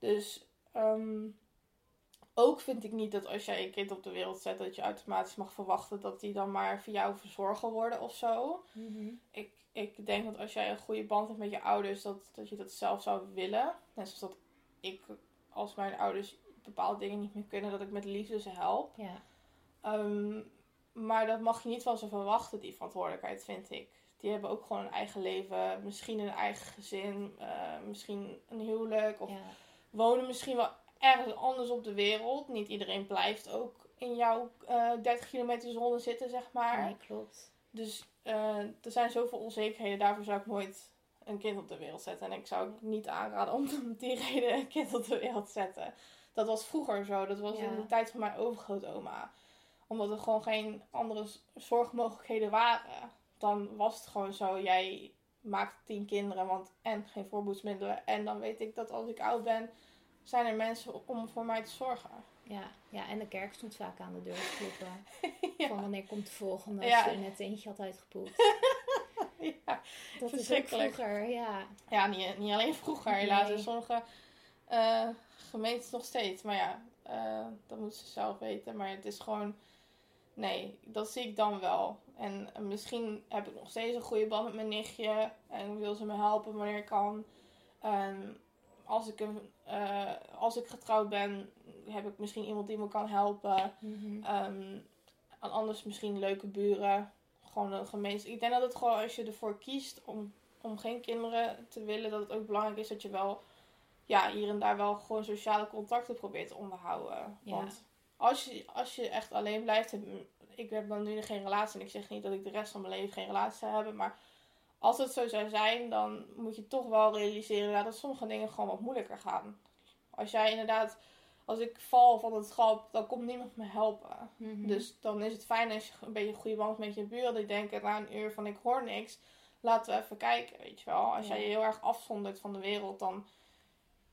Dus ehm, ook vind ik niet dat als jij een kind op de wereld zet, dat je automatisch mag verwachten dat die dan maar voor jou verzorgen worden of zo Mhm. ik, ik denk dat als jij een goede band hebt met je ouders, dat, dat je dat zelf zou willen. Net zoals dat ik, als mijn ouders bepaalde dingen niet meer kunnen, dat ik met liefde ze help. Ja. Ehm, maar dat mag je niet van ze verwachten, die verantwoordelijkheid, vind ik. Die hebben ook gewoon een eigen leven, misschien een eigen gezin, eh, misschien een huwelijk. Of ja. Wonen misschien wel ergens anders op de wereld. Niet iedereen blijft ook in jouw eh 30 kilometer zone zitten, zeg maar. Nee, klopt. Dus eh, er zijn zoveel onzekerheden. Daarvoor zou ik nooit een kind op de wereld zetten. En ik zou ook niet aanraden om om die reden een kind op de wereld te zetten. Dat was vroeger zo. Dat was Ja. in de tijd van mijn overgrootoma. Omdat er gewoon geen andere zorgmogelijkheden waren. Dan was het gewoon zo. Jij maakt tien kinderen. Want en geen voorboedsmiddelen. En dan weet ik dat als ik oud ben. Zijn er mensen om voor mij te zorgen. Ja. ja, en de kerk stond vaak aan de deur te kloppen. Ja. Van wanneer komt de volgende Ja. als je net eentje had uitgepoept. ja. Dat is ook Verschrikkelijk. vroeger, ja. Ja, niet, niet alleen vroeger helaas. In sommige eh, gemeentes nog steeds. Maar ja, eh, dat moeten ze zelf weten. Maar het is gewoon... Nee, dat zie ik dan wel. En misschien heb ik nog steeds een goede band met mijn nichtje. En wil ze me helpen wanneer ik kan. Als, ik een, eh, als ik getrouwd ben, heb ik misschien iemand die me kan helpen. En anders misschien leuke buren. Gewoon een gemeenschap. Ik denk dat het gewoon als je ervoor kiest om, om geen kinderen te willen, dat het ook belangrijk is dat je wel ja, hier en daar wel gewoon sociale contacten probeert te onderhouden. Ja. Want als je, als je echt alleen blijft, ik heb dan nu geen relatie en ik zeg niet dat ik de rest van mijn leven geen relatie zou hebben, maar als het zo zou zijn, dan moet je toch wel realiseren ja, dat sommige dingen gewoon wat moeilijker gaan. Als jij inderdaad, als ik val van het schap, dan komt niemand me helpen. Mhm. Dus dan is het fijn als je een beetje een goede band met je buren. Die denken na een uur van ik hoor niks. Laten we even kijken, weet je wel. Als Ja. jij je heel erg afzondert van de wereld, dan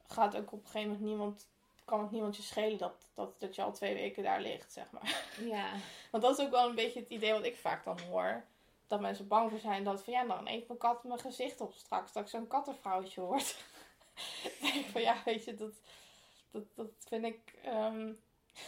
gaat ook op een gegeven moment niemand, kan het niemand je schelen dat, dat, dat je al twee weken daar ligt, zeg maar. Ja, Want dat is ook wel een beetje het idee wat ik vaak dan hoor. Dat mensen bang voor zijn dat van ja, dan eet mijn kat mijn gezicht op straks. Dat ik zo'n kattenvrouwtje word. denk van ja, weet je, dat, dat, dat vind ik. ehm,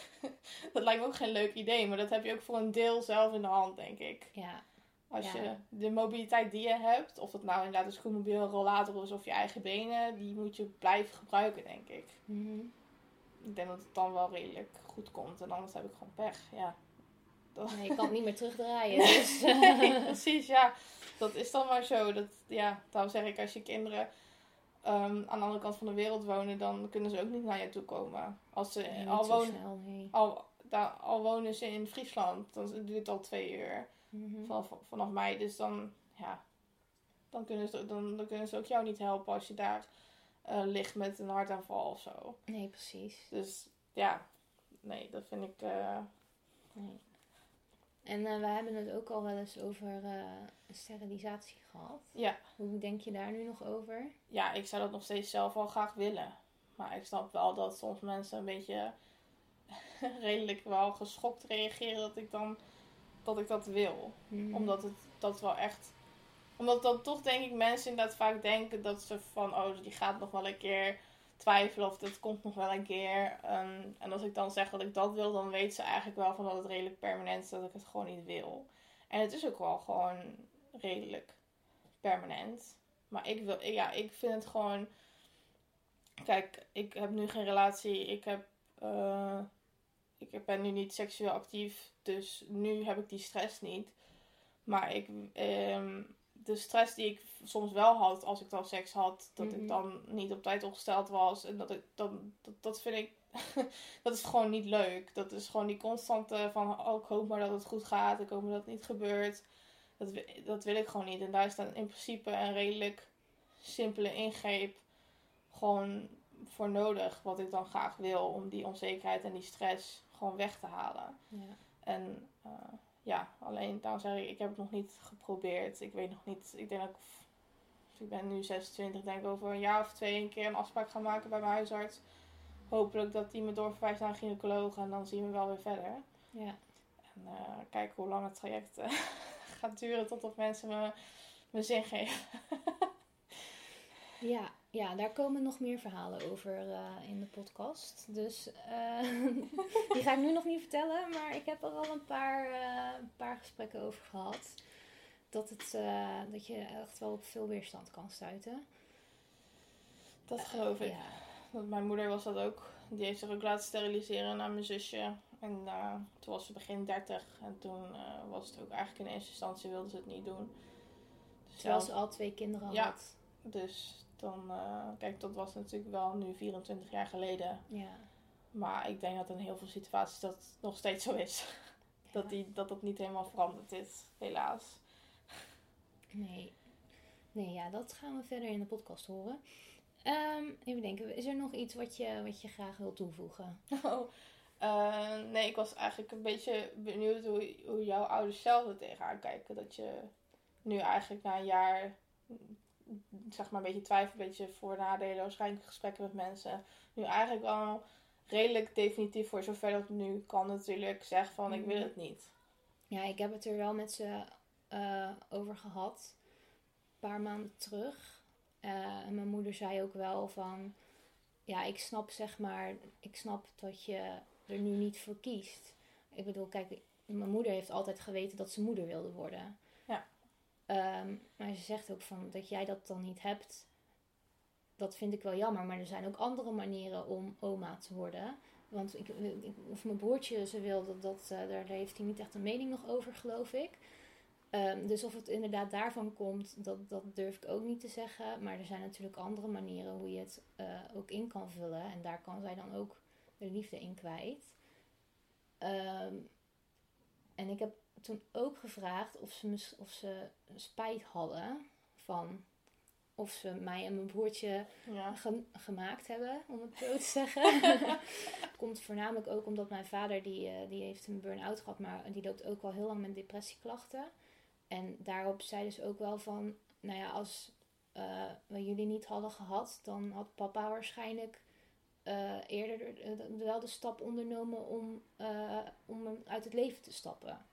dat lijkt me ook geen leuk idee. Maar dat heb je ook voor een deel zelf in de hand, denk ik. ja. Als Ja. je de mobiliteit die je hebt, of dat nou inderdaad een scootmobiel, een rollator is of je eigen benen, die moet je blijven gebruiken, denk ik. Mhm. Ik denk dat het dan wel redelijk goed komt. En anders heb ik gewoon pech. Ja. Dat- Nee, je kan het niet meer terugdraaien. Dus, Nee, precies, ja. Dat is dan maar zo. Dat, ja, daarom zeg ik, als je kinderen ehm, aan de andere kant van de wereld wonen, dan kunnen ze ook niet naar je toe komen. Als ze Nee, al, wonen, snel, nee. al, daar, al wonen ze in Friesland, dan duurt het al twee uur Mhm. vanaf, vanaf mij. Dus dan, ja, dan kunnen, ze, dan, dan kunnen ze ook jou niet helpen als je daar eh, ligt met een hartaanval of zo. Nee, precies. Dus ja, nee, dat vind ik. eh, Nee. En eh, we hebben het ook al wel eens over sterilisatie gehad. ja, Hoe denk je daar nu nog over? ja, ik zou dat nog steeds zelf wel graag willen. Maar ik snap wel dat soms mensen een beetje redelijk wel geschokt reageren dat ik dan dat ik dat wil. Mhm. Omdat het dat wel echt. Omdat dan toch denk ik mensen inderdaad vaak denken dat ze van oh, die gaat nog wel een keer twijfelen of dat komt nog wel een keer. Ehm, en als ik dan zeg dat ik dat wil, dan weet ze eigenlijk wel van dat het redelijk permanent is dat ik het gewoon niet wil. En het is ook wel gewoon redelijk permanent. Maar ik wil, ja, ik vind het gewoon. Kijk, ik heb nu geen relatie. Ik heb. eh, ik ben nu niet seksueel actief. Dus nu heb ik die stress niet. Maar ik, ehm, de stress die ik soms wel had als ik dan seks had, dat Mhm. ik dan niet op tijd opgesteld was. En dat ik dan, dat, dat vind ik, dat is gewoon niet leuk. Dat is gewoon die constante van, oh ik hoop maar dat het goed gaat, ik hoop maar dat het niet gebeurt. Dat, dat wil ik gewoon niet. En daar is dan in principe een redelijk simpele ingreep gewoon voor nodig. Wat ik dan graag wil om die onzekerheid en die stress gewoon weg te halen. Ja. En eh, ja, alleen daarom zeg ik, ik heb het nog niet geprobeerd. Ik weet nog niet, ik denk dat ik, ik ben nu 26, denk ik over een jaar of twee een keer een afspraak gaan maken bij mijn huisarts. Hopelijk dat die me doorverwijst naar een gynaecoloog en dan zien we wel weer verder. Ja. En eh, kijken hoe lang het traject eh, gaat duren totdat mensen me, me zin geven. Ja, ja, daar komen nog meer verhalen over eh, in de podcast. Dus eh, die ga ik nu nog niet vertellen, maar ik heb er al een paar, eh, een paar gesprekken over gehad. Dat, het, dat je echt wel op veel weerstand kan stuiten. Dat geloof ik. Ja, Want mijn moeder was dat ook. Die heeft zich ook laten steriliseren naar mijn zusje. En toen was ze begin 30. En toen was het ook eigenlijk in eerste instantie wilde ze het niet doen. Dus, terwijl ja, ze al twee kinderen Ja. had. dus dan, eh, kijk, dat was natuurlijk wel nu 24 jaar geleden. Ja. Maar ik denk dat in heel veel situaties dat nog steeds zo is. Dat, die, dat dat niet helemaal veranderd is, helaas. Nee. Nee, ja, dat gaan we verder in de podcast horen. Ehm, even denken, is er nog iets wat je, wat je graag wil toevoegen? Oh, eh, nee, ik was eigenlijk een beetje benieuwd hoe, hoe jouw ouders zelf er tegenaan kijken. Dat je nu eigenlijk na een jaar, zeg maar een beetje twijfel, een beetje voor nadelen, waarschijnlijk gesprekken met mensen. Nu eigenlijk al redelijk definitief voor zover dat nu kan natuurlijk zeggen van ik wil Mhm. het niet. Ja, ik heb het er wel met ze eh, over gehad. Een paar maanden terug. Eh, en mijn moeder zei ook wel van... Ja, ik snap zeg maar... Ik snap dat je er nu niet voor kiest. Ik bedoel, kijk... Mijn moeder heeft altijd geweten dat ze moeder wilde worden. Ehm, maar ze zegt ook van dat jij dat dan niet hebt. Dat vind ik wel jammer. Maar er zijn ook andere manieren om oma te worden. Want ik, of mijn broertje ze wil, dat, dat, eh, daar heeft hij niet echt een mening nog over, geloof ik. Ehm, dus of het inderdaad daarvan komt, dat, dat durf ik ook niet te zeggen. Maar er zijn natuurlijk andere manieren hoe je het eh, ook in kan vullen. En daar kan zij dan ook de liefde in kwijt. Ehm, en ik heb toen ook gevraagd of ze, of ze spijt hadden van of ze mij en mijn broertje Ja. ge- gemaakt hebben, om het zo te zeggen. Komt voornamelijk ook omdat mijn vader, die, eh, die heeft een burn-out gehad, maar die loopt ook al heel lang met depressieklachten. En daarop zeiden ze ook wel van, nou ja, als eh, we jullie niet hadden gehad, dan had papa waarschijnlijk eh, eerder de- de- wel de stap ondernomen om, om uit het leven te stappen.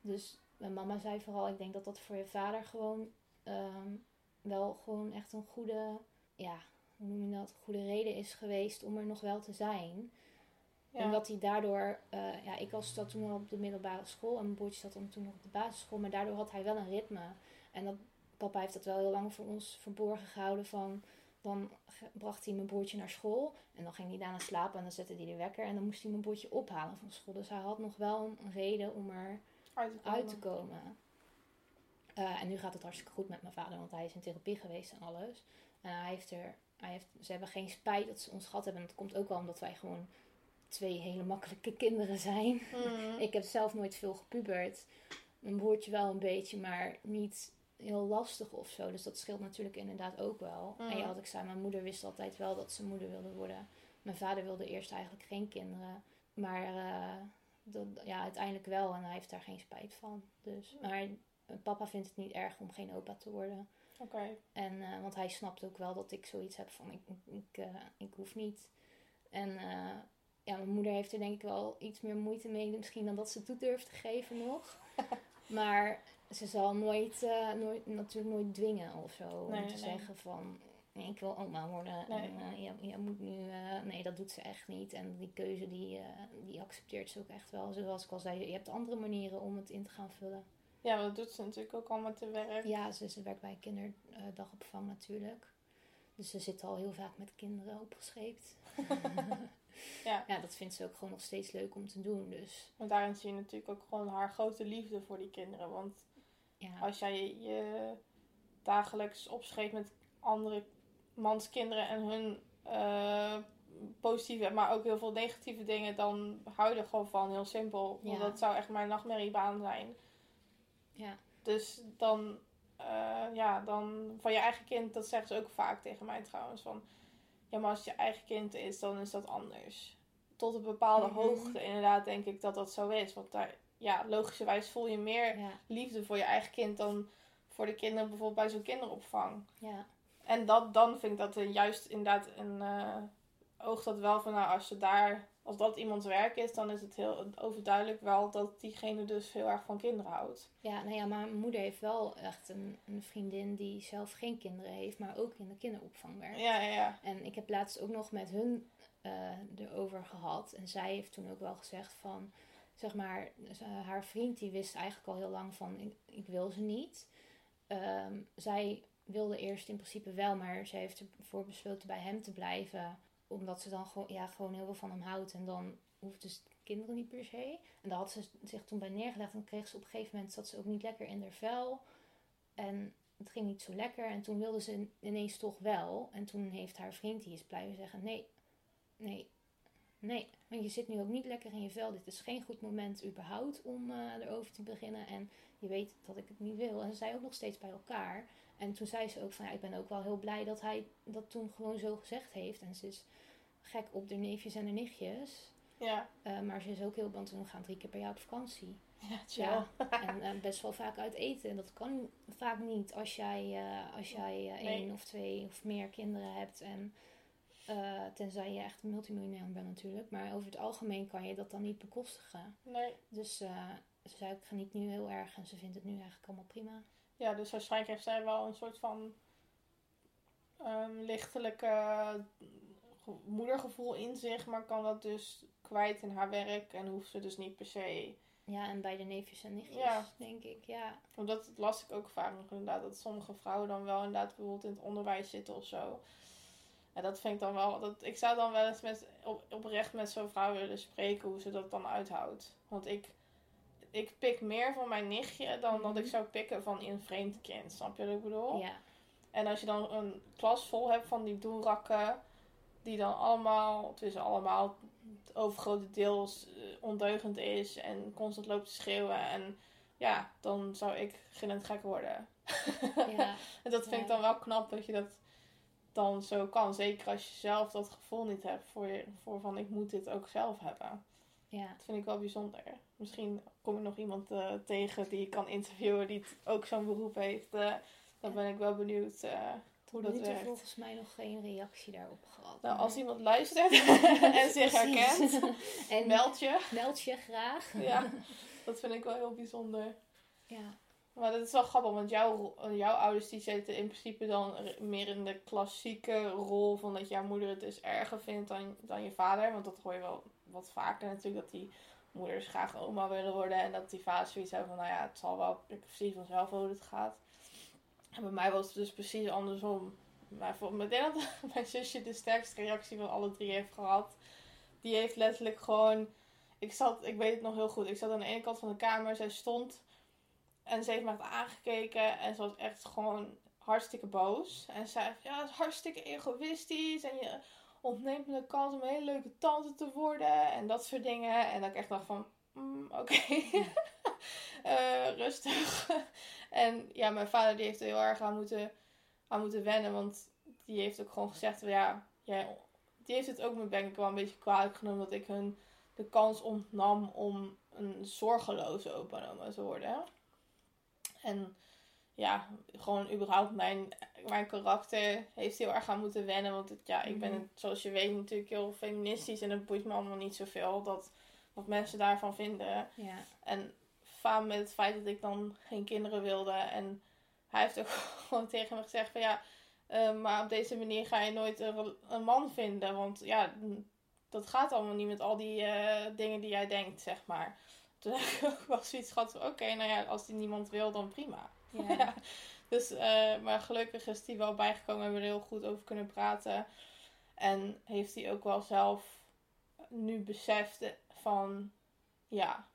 Dus mijn mama zei vooral, ik denk dat dat voor je vader gewoon ehm, wel gewoon echt een goede, ja, hoe noem je dat, goede reden is geweest om er nog wel te zijn. Ja. En dat hij daardoor, eh, ja, ik was dat toen al op de middelbare school en mijn broertje zat dan toen nog op de basisschool, maar daardoor had hij wel een ritme. En dat, papa heeft dat wel heel lang voor ons verborgen gehouden van, dan bracht hij mijn broertje naar school en dan ging hij daarna slapen en dan zette hij de wekker en dan moest hij mijn broertje ophalen van school. Dus hij had nog wel een reden om er Uit te komen. uit te komen. Eh, en nu gaat het hartstikke goed met mijn vader, want hij is in therapie geweest en alles. En hij heeft er, hij heeft, ze hebben geen spijt dat ze ons gehad hebben. En dat komt ook wel omdat wij gewoon twee hele makkelijke kinderen zijn. Mhm. Ik heb zelf nooit veel gepubert. Mijn broertje wel een beetje, maar niet heel lastig of zo. Dus dat scheelt natuurlijk inderdaad ook wel. En ja, Mhm. wat ik zei, mijn moeder wist altijd wel dat ze moeder wilde worden. Mijn vader wilde eerst eigenlijk geen kinderen. Maar eh, dat, ja, uiteindelijk wel. En hij heeft daar geen spijt van. Dus, maar papa vindt het niet erg om geen opa te worden. Oké. En, eh, want hij snapt ook wel dat ik zoiets heb van ik, ik, eh, ik hoef niet. En eh, ja, mijn moeder heeft er denk ik wel iets meer moeite mee misschien dan dat ze toe durft te geven nog. maar ze zal nooit, eh, nooit, natuurlijk nooit dwingen of zo. Nee, om te nee. zeggen van nee, ik wil oma worden. Nee. En eh, je, je moet nu... eh, nee, dat doet ze echt niet. En die keuze die, eh, die accepteert ze ook echt wel. Zoals ik al zei, je hebt andere manieren om het in te gaan vullen. Ja, maar dat doet ze natuurlijk ook al met de werk. Ja, ze, ze werkt bij kinderdagopvang natuurlijk. Dus ze zit al heel vaak met kinderen opgescheept. Ja. ja, dat vindt ze ook gewoon nog steeds leuk om te doen. Dus Maar daarin zie je natuurlijk ook gewoon haar grote liefde voor die kinderen. Want Ja, Als jij je dagelijks opscheept met andere manskinderen en hun eh, positieve, maar ook heel veel negatieve dingen, dan hou je er gewoon van, heel simpel. Want Ja. dat zou echt mijn nachtmerriebaan zijn. ja, Dus dan, eh, ja, dan van je eigen kind, dat zeggen ze ook vaak tegen mij trouwens. Van, ja, maar als het je eigen kind is, dan is dat anders. Tot een bepaalde Mhm. hoogte, inderdaad, denk ik dat dat zo is. Want daar, ja, logischerwijs voel je meer ja, liefde voor je eigen kind dan voor de kinderen bijvoorbeeld bij zo'n kinderopvang. ja, En dat, dan vind ik dat een, juist inderdaad een eh oog dat wel van, nou, als je daar, als dat iemands werk is, dan is het heel overduidelijk wel dat diegene dus heel erg van kinderen houdt. ja. Nou ja, maar mijn moeder heeft wel echt een, een vriendin die zelf geen kinderen heeft, maar ook in de kinderopvang werkt. Ja, ja, ja. En ik heb laatst ook nog met hun eh, erover gehad. En zij heeft toen ook wel gezegd van, zeg maar, haar vriend die wist eigenlijk al heel lang van, ik, ik wil ze niet. Ehm, zij wilde eerst in principe wel, maar zij heeft ervoor besloten bij hem te blijven. Omdat ze dan gewoon, ja, gewoon heel veel van hem houdt. En dan hoeft dus kinderen niet per se. En daar had ze zich toen bij neergelegd. En kreeg ze op een gegeven moment, zat ze ook niet lekker in haar vel. En het ging niet zo lekker. En toen wilde ze ineens toch wel. En toen heeft haar vriend die is blijven zeggen: Nee, nee, nee. Want je zit nu ook niet lekker in je vel. Dit is geen goed moment überhaupt om eh, erover te beginnen. En je weet dat ik het niet wil. En ze zijn ook nog steeds bij elkaar. En toen zei ze ook van ja, ik ben ook wel heel blij dat hij dat toen gewoon zo gezegd heeft. En ze is gek op de neefjes en de nichtjes. Ja, Eh, maar ze is ook heel, want we gaan drie keer per jaar op vakantie. ja, chill. Ja, en eh, best wel vaak uit eten. En dat kan vaak niet als jij, eh, als jij Nee. één of twee of meer kinderen hebt. En tenzij je echt een multimiljonair bent natuurlijk. Maar over het algemeen kan je dat dan niet bekostigen. Nee. Dus ze zei, ik geniet nu heel erg en ze vindt het nu eigenlijk allemaal prima. Ja, dus waarschijnlijk heeft zij wel een soort van ehm, lichtelijke eh, ge- moedergevoel in zich, maar kan dat dus kwijt in haar werk en hoeft ze dus niet per se. Ja, en bij de neefjes en nichtjes, Ja. denk ik. Ja, Want dat las ik ook vaak nog inderdaad, dat sommige vrouwen dan wel inderdaad bijvoorbeeld in het onderwijs zitten of zo. En dat vind ik dan wel, dat, ik zou dan wel eens met, op, oprecht met zo'n vrouw willen spreken hoe ze dat dan uithoudt. Want ik, ik pik meer van mijn nichtje dan dat ik Mhm. zou pikken van een vreemd kind. Snap je wat ik bedoel? ja, En als je dan een klas vol hebt van die doelrakken, die dan allemaal, tussen allemaal, het overgrote deels eh, ondeugend is en constant loopt te schreeuwen. En ja, dan zou ik gillend gek worden. ja, En dat vind ik dan wel knap dat je dat dan zo kan. Zeker als je zelf dat gevoel niet hebt voor, je, voor van ik moet dit ook zelf hebben. Ja. Dat vind ik wel bijzonder. Misschien kom ik nog iemand eh, tegen die ik kan interviewen die ook zo'n beroep heeft. Eh, dan ben ik wel benieuwd eh, hoe dat werkt. volgens mij nog geen reactie daarop gehad. Nou, maar- als iemand luistert en zich herkent, en meld je. meld je graag. Ja, dat vind ik wel heel bijzonder. ja. Maar dat is wel grappig, want jouw, jouw ouders die zitten in principe dan meer in de klassieke rol van dat jouw moeder het dus erger vindt dan, dan je vader. Want dat hoor je wel wat vaker natuurlijk, dat die moeders graag oma willen worden en dat die vader zoiets hebben van, nou ja, het zal wel, ik zie vanzelf hoe het gaat. En bij mij was het dus precies andersom. Maar voor me denk dat mijn zusje de sterkste reactie van alle drie heeft gehad. Die heeft letterlijk gewoon, ik zat, ik weet het nog heel goed, ik zat aan de ene kant van de kamer, zij stond en ze heeft me echt aangekeken en ze was echt gewoon hartstikke boos. En ze zei, ja, het is hartstikke egoïstisch en je ontneemt me de kans om een hele leuke tante te worden en dat soort dingen. En dat ik echt dacht van, mm, oké, Eh, rustig. en ja, mijn vader die heeft er heel erg aan moeten, aan moeten wennen, want die heeft ook gewoon gezegd, van, ja, jij, die heeft het ook me denk ik wel een beetje kwalijk genomen dat ik hun de kans ontnam om een zorgeloze opa en oma te worden. En ja, gewoon überhaupt mijn, mijn karakter heeft heel erg aan moeten wennen. Want het, ja, ik ben, Mhm. zoals je weet, natuurlijk heel feministisch. En het boeit me allemaal niet zoveel dat, wat mensen daarvan vinden. Ja. En faam met het feit dat ik dan geen kinderen wilde. En hij heeft ook gewoon tegen me gezegd van ja, eh, maar op deze manier ga je nooit een, rel- een man vinden. Want ja, dat gaat allemaal niet met al die eh, dingen die jij denkt, zeg maar. Toen heb ik ook wel zoiets gehad van oké, nou ja, als die niemand wil, dan prima. Ja. Ja. Dus, eh, maar gelukkig is die wel bijgekomen. Hebben we er heel goed over kunnen praten. En heeft hij ook wel zelf nu beseft van... Ja,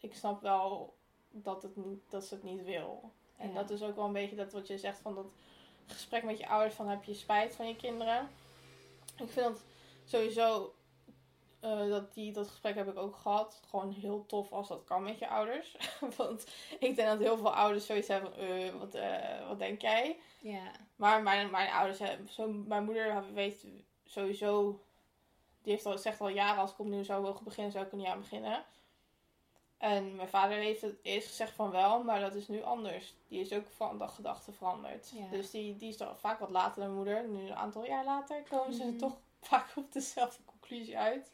ik snap wel dat, het niet, dat ze het niet wil. En Ja. dat is ook wel een beetje dat wat je zegt van dat gesprek met je ouders van heb je spijt van je kinderen. Ik vind dat sowieso, eh, dat, die, dat gesprek heb ik ook gehad. Gewoon heel tof als dat kan met je ouders. Want ik denk dat heel veel ouders zoiets hebben van, eh, wat, eh, wat denk jij? Ja, Maar mijn, mijn ouders hebben, zo, mijn moeder weet sowieso, die heeft al, zegt al jaren als ik opnieuw zou mogen beginnen, zou ik er niet aan beginnen. En mijn vader heeft het eerst gezegd van wel, maar dat is nu anders. Die is ook van de gedachte veranderd. Ja. Dus die, die is dan vaak wat later dan mijn moeder. Nu een aantal jaar later komen ze Mhm. toch vaak op dezelfde conclusie uit.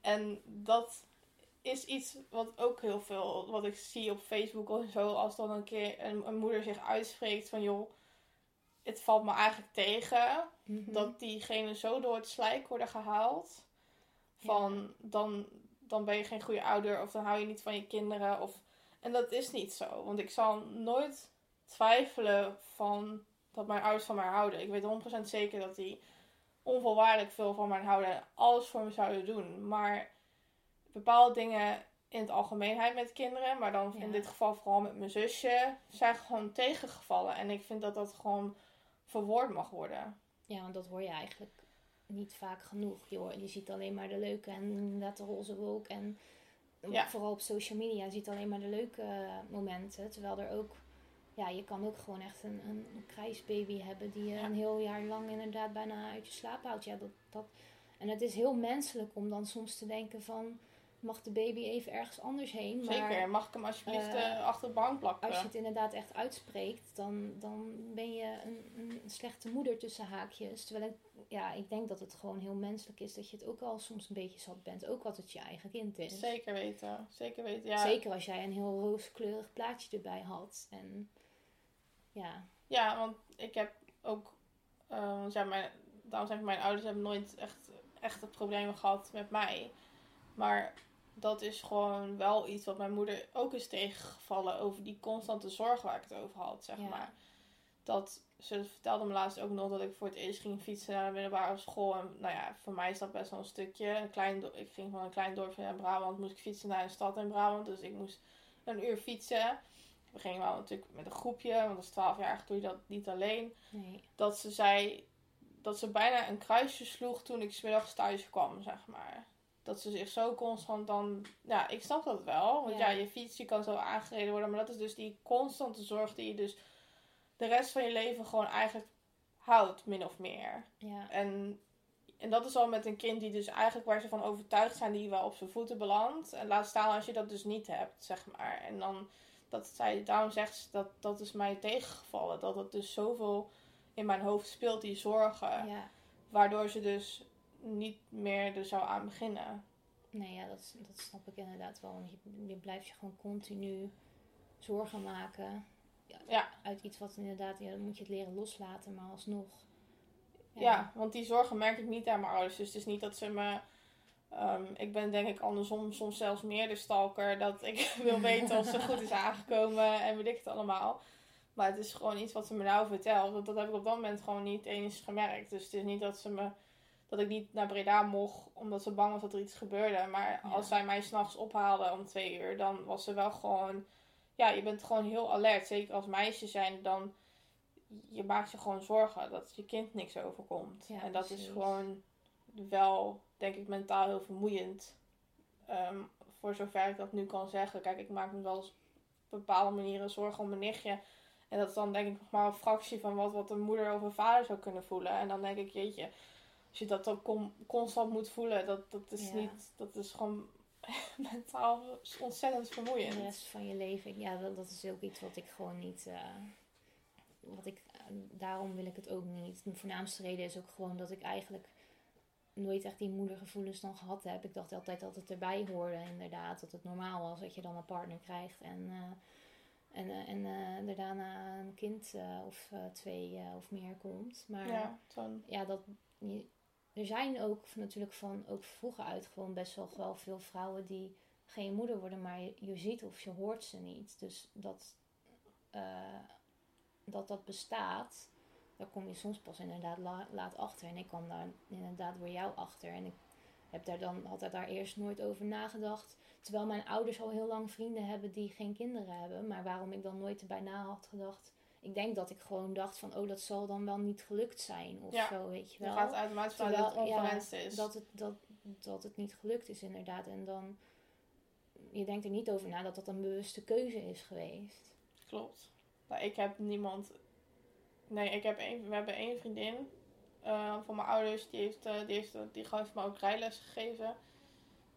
En dat is iets wat ook heel veel, wat ik zie op Facebook of zo, als dan een keer een, een moeder zich uitspreekt van joh, het valt me eigenlijk tegen Mhm. dat diegenen zo door het slijk worden gehaald. Van dan, dan ben je geen goede ouder of dan hou je niet van je kinderen. Of, en dat is niet zo. Want ik zal nooit twijfelen van dat mijn ouders van mij houden. Ik weet 100% zeker dat die onvoorwaardelijk veel van mij houden en alles voor me zouden doen. Maar bepaalde dingen in het algemeenheid met kinderen, maar dan in dit geval vooral met mijn zusje, zijn gewoon tegengevallen. En ik vind dat dat gewoon verwoord mag worden. Ja, want dat hoor je eigenlijk niet vaak genoeg. Je, je ziet alleen maar de leuke en inderdaad de roze wolk. En Ja. vooral op social media je ziet alleen maar de leuke momenten. Terwijl er ook, ja, je kan ook gewoon echt een, een, een krijsbaby hebben die je Ja. een heel jaar lang inderdaad bijna uit je slaap houdt. Ja, dat, dat, en het is heel menselijk om dan soms te denken van, mag de baby even ergens anders heen? Maar Zeker. Mag ik hem alsjeblieft eh, eh, achter de bank plakken? als je het inderdaad echt uitspreekt, dan, dan ben je een, een slechte moeder tussen haakjes. Terwijl ik, ja, ik denk dat het gewoon heel menselijk is dat je het ook al soms een beetje zat bent. Ook wat het je eigen kind is. Zeker weten. Zeker weten. Ja, Zeker als jij een heel rooskleurig plaatje erbij had. En ja, ja want ik heb ook... eh, want ja, mijn, daarom zeg mijn ouders hebben nooit echt, echt het probleem gehad met mij. Maar dat is gewoon wel iets wat mijn moeder ook is tegengevallen over die constante zorg waar ik het over had, zeg Ja. maar. Dat, ze vertelde me laatst ook nog dat ik voor het eerst ging fietsen naar de middelbare school. En nou ja, voor mij is dat best wel een stukje. Een klein, ik ging van een klein dorpje in Brabant, moest ik fietsen naar een stad in Brabant. Dus ik moest een uur fietsen. We gingen wel natuurlijk met een groepje, want als 12 jaar doe je dat niet alleen. nee. Dat ze zei dat ze bijna een kruisje sloeg toen ik 's middags thuis kwam, zeg maar. Dat ze zich zo constant dan... Ja, ik snap dat wel. Want ja, Ja. je fiets, kan zo aangereden worden. Maar dat is dus die constante zorg die je dus de rest van je leven gewoon eigenlijk houdt, min of meer. Ja, En, en dat is al met een kind die dus eigenlijk waar ze van overtuigd zijn, die wel op zijn voeten belandt. En laat staan als je dat dus niet hebt, zeg maar. En dan, dat zij, daarom zegt ze dat dat is mij tegengevallen. Dat het dus zoveel in mijn hoofd speelt, die zorgen. ja. Waardoor ze dus niet meer er zou aan beginnen. Nee, ja, dat, dat snap ik inderdaad wel. Want je, je blijft je gewoon continu zorgen maken. Ja, Ja. Uit iets wat inderdaad, ja, dan moet je het leren loslaten, maar alsnog. Ja. want die zorgen merk ik niet aan mijn ouders. Dus het is niet dat ze me... ehm, ik ben denk ik andersom soms zelfs meer de stalker. Dat ik wil weten of ze goed is aangekomen en weet ik het allemaal. Maar het is gewoon iets wat ze me nou vertelt. Want dat heb ik op dat moment gewoon niet eens gemerkt. Dus het is niet dat ze me... Dat ik niet naar Breda mocht omdat ze bang was dat er iets gebeurde. Maar Ja. als zij mij s'nachts ophaalde om twee uur, dan was ze wel gewoon... Ja, je bent gewoon heel alert. Zeker als meisje zijn, dan... Je maakt je gewoon zorgen dat je kind niks overkomt. Ja, en dat is gewoon wel, denk ik, mentaal heel vermoeiend. Ehm, voor zover ik dat nu kan zeggen. Kijk, ik maak me wel eens op bepaalde manieren zorgen om mijn nichtje. En dat is dan denk ik nog maar een fractie van wat, wat een moeder of een vader zou kunnen voelen. En dan denk ik, jeetje, als je dat con- constant moet voelen, dat, dat is Ja. niet, dat is gewoon mentaal ontzettend de vermoeiend. rest van je leven. Ja, dat, dat is ook iets wat ik gewoon niet. eh, wat ik, eh, daarom wil ik het ook niet. De voornaamste reden is ook gewoon dat ik eigenlijk nooit echt die moedergevoelens dan gehad heb. Ik dacht altijd dat het erbij hoorde, inderdaad. Dat het normaal was dat je dan een partner krijgt en, eh, en, eh, en eh, er daarna een kind of twee of meer komt. Maar Ja, zo'n ja, dat, er zijn ook natuurlijk van, ook vroeger uit gewoon best wel, wel veel vrouwen die geen moeder worden, maar je, je ziet of je hoort ze niet. Dus dat, dat dat bestaat, daar kom je soms pas inderdaad la- laat achter. En ik kwam daar inderdaad door jou achter. En ik heb daar dan, had daar eerst nooit over nagedacht. terwijl mijn ouders al heel lang vrienden hebben die geen kinderen hebben. Maar waarom ik dan nooit erbij na had gedacht. Ik denk dat ik gewoon dacht van, oh, dat zal dan wel niet gelukt zijn of Ja. zo, weet je Je wel. gaat automatisch vanuit dat het ja, ongewenst is. Dat het, dat, dat het niet gelukt is, inderdaad. En dan, je denkt er niet over na dat dat een bewuste keuze is geweest. Klopt. Nou, ik heb niemand. Nee, ik heb één, we hebben één vriendin eh, van mijn ouders. Die heeft, eh, die heeft, die heeft me ook rijles gegeven.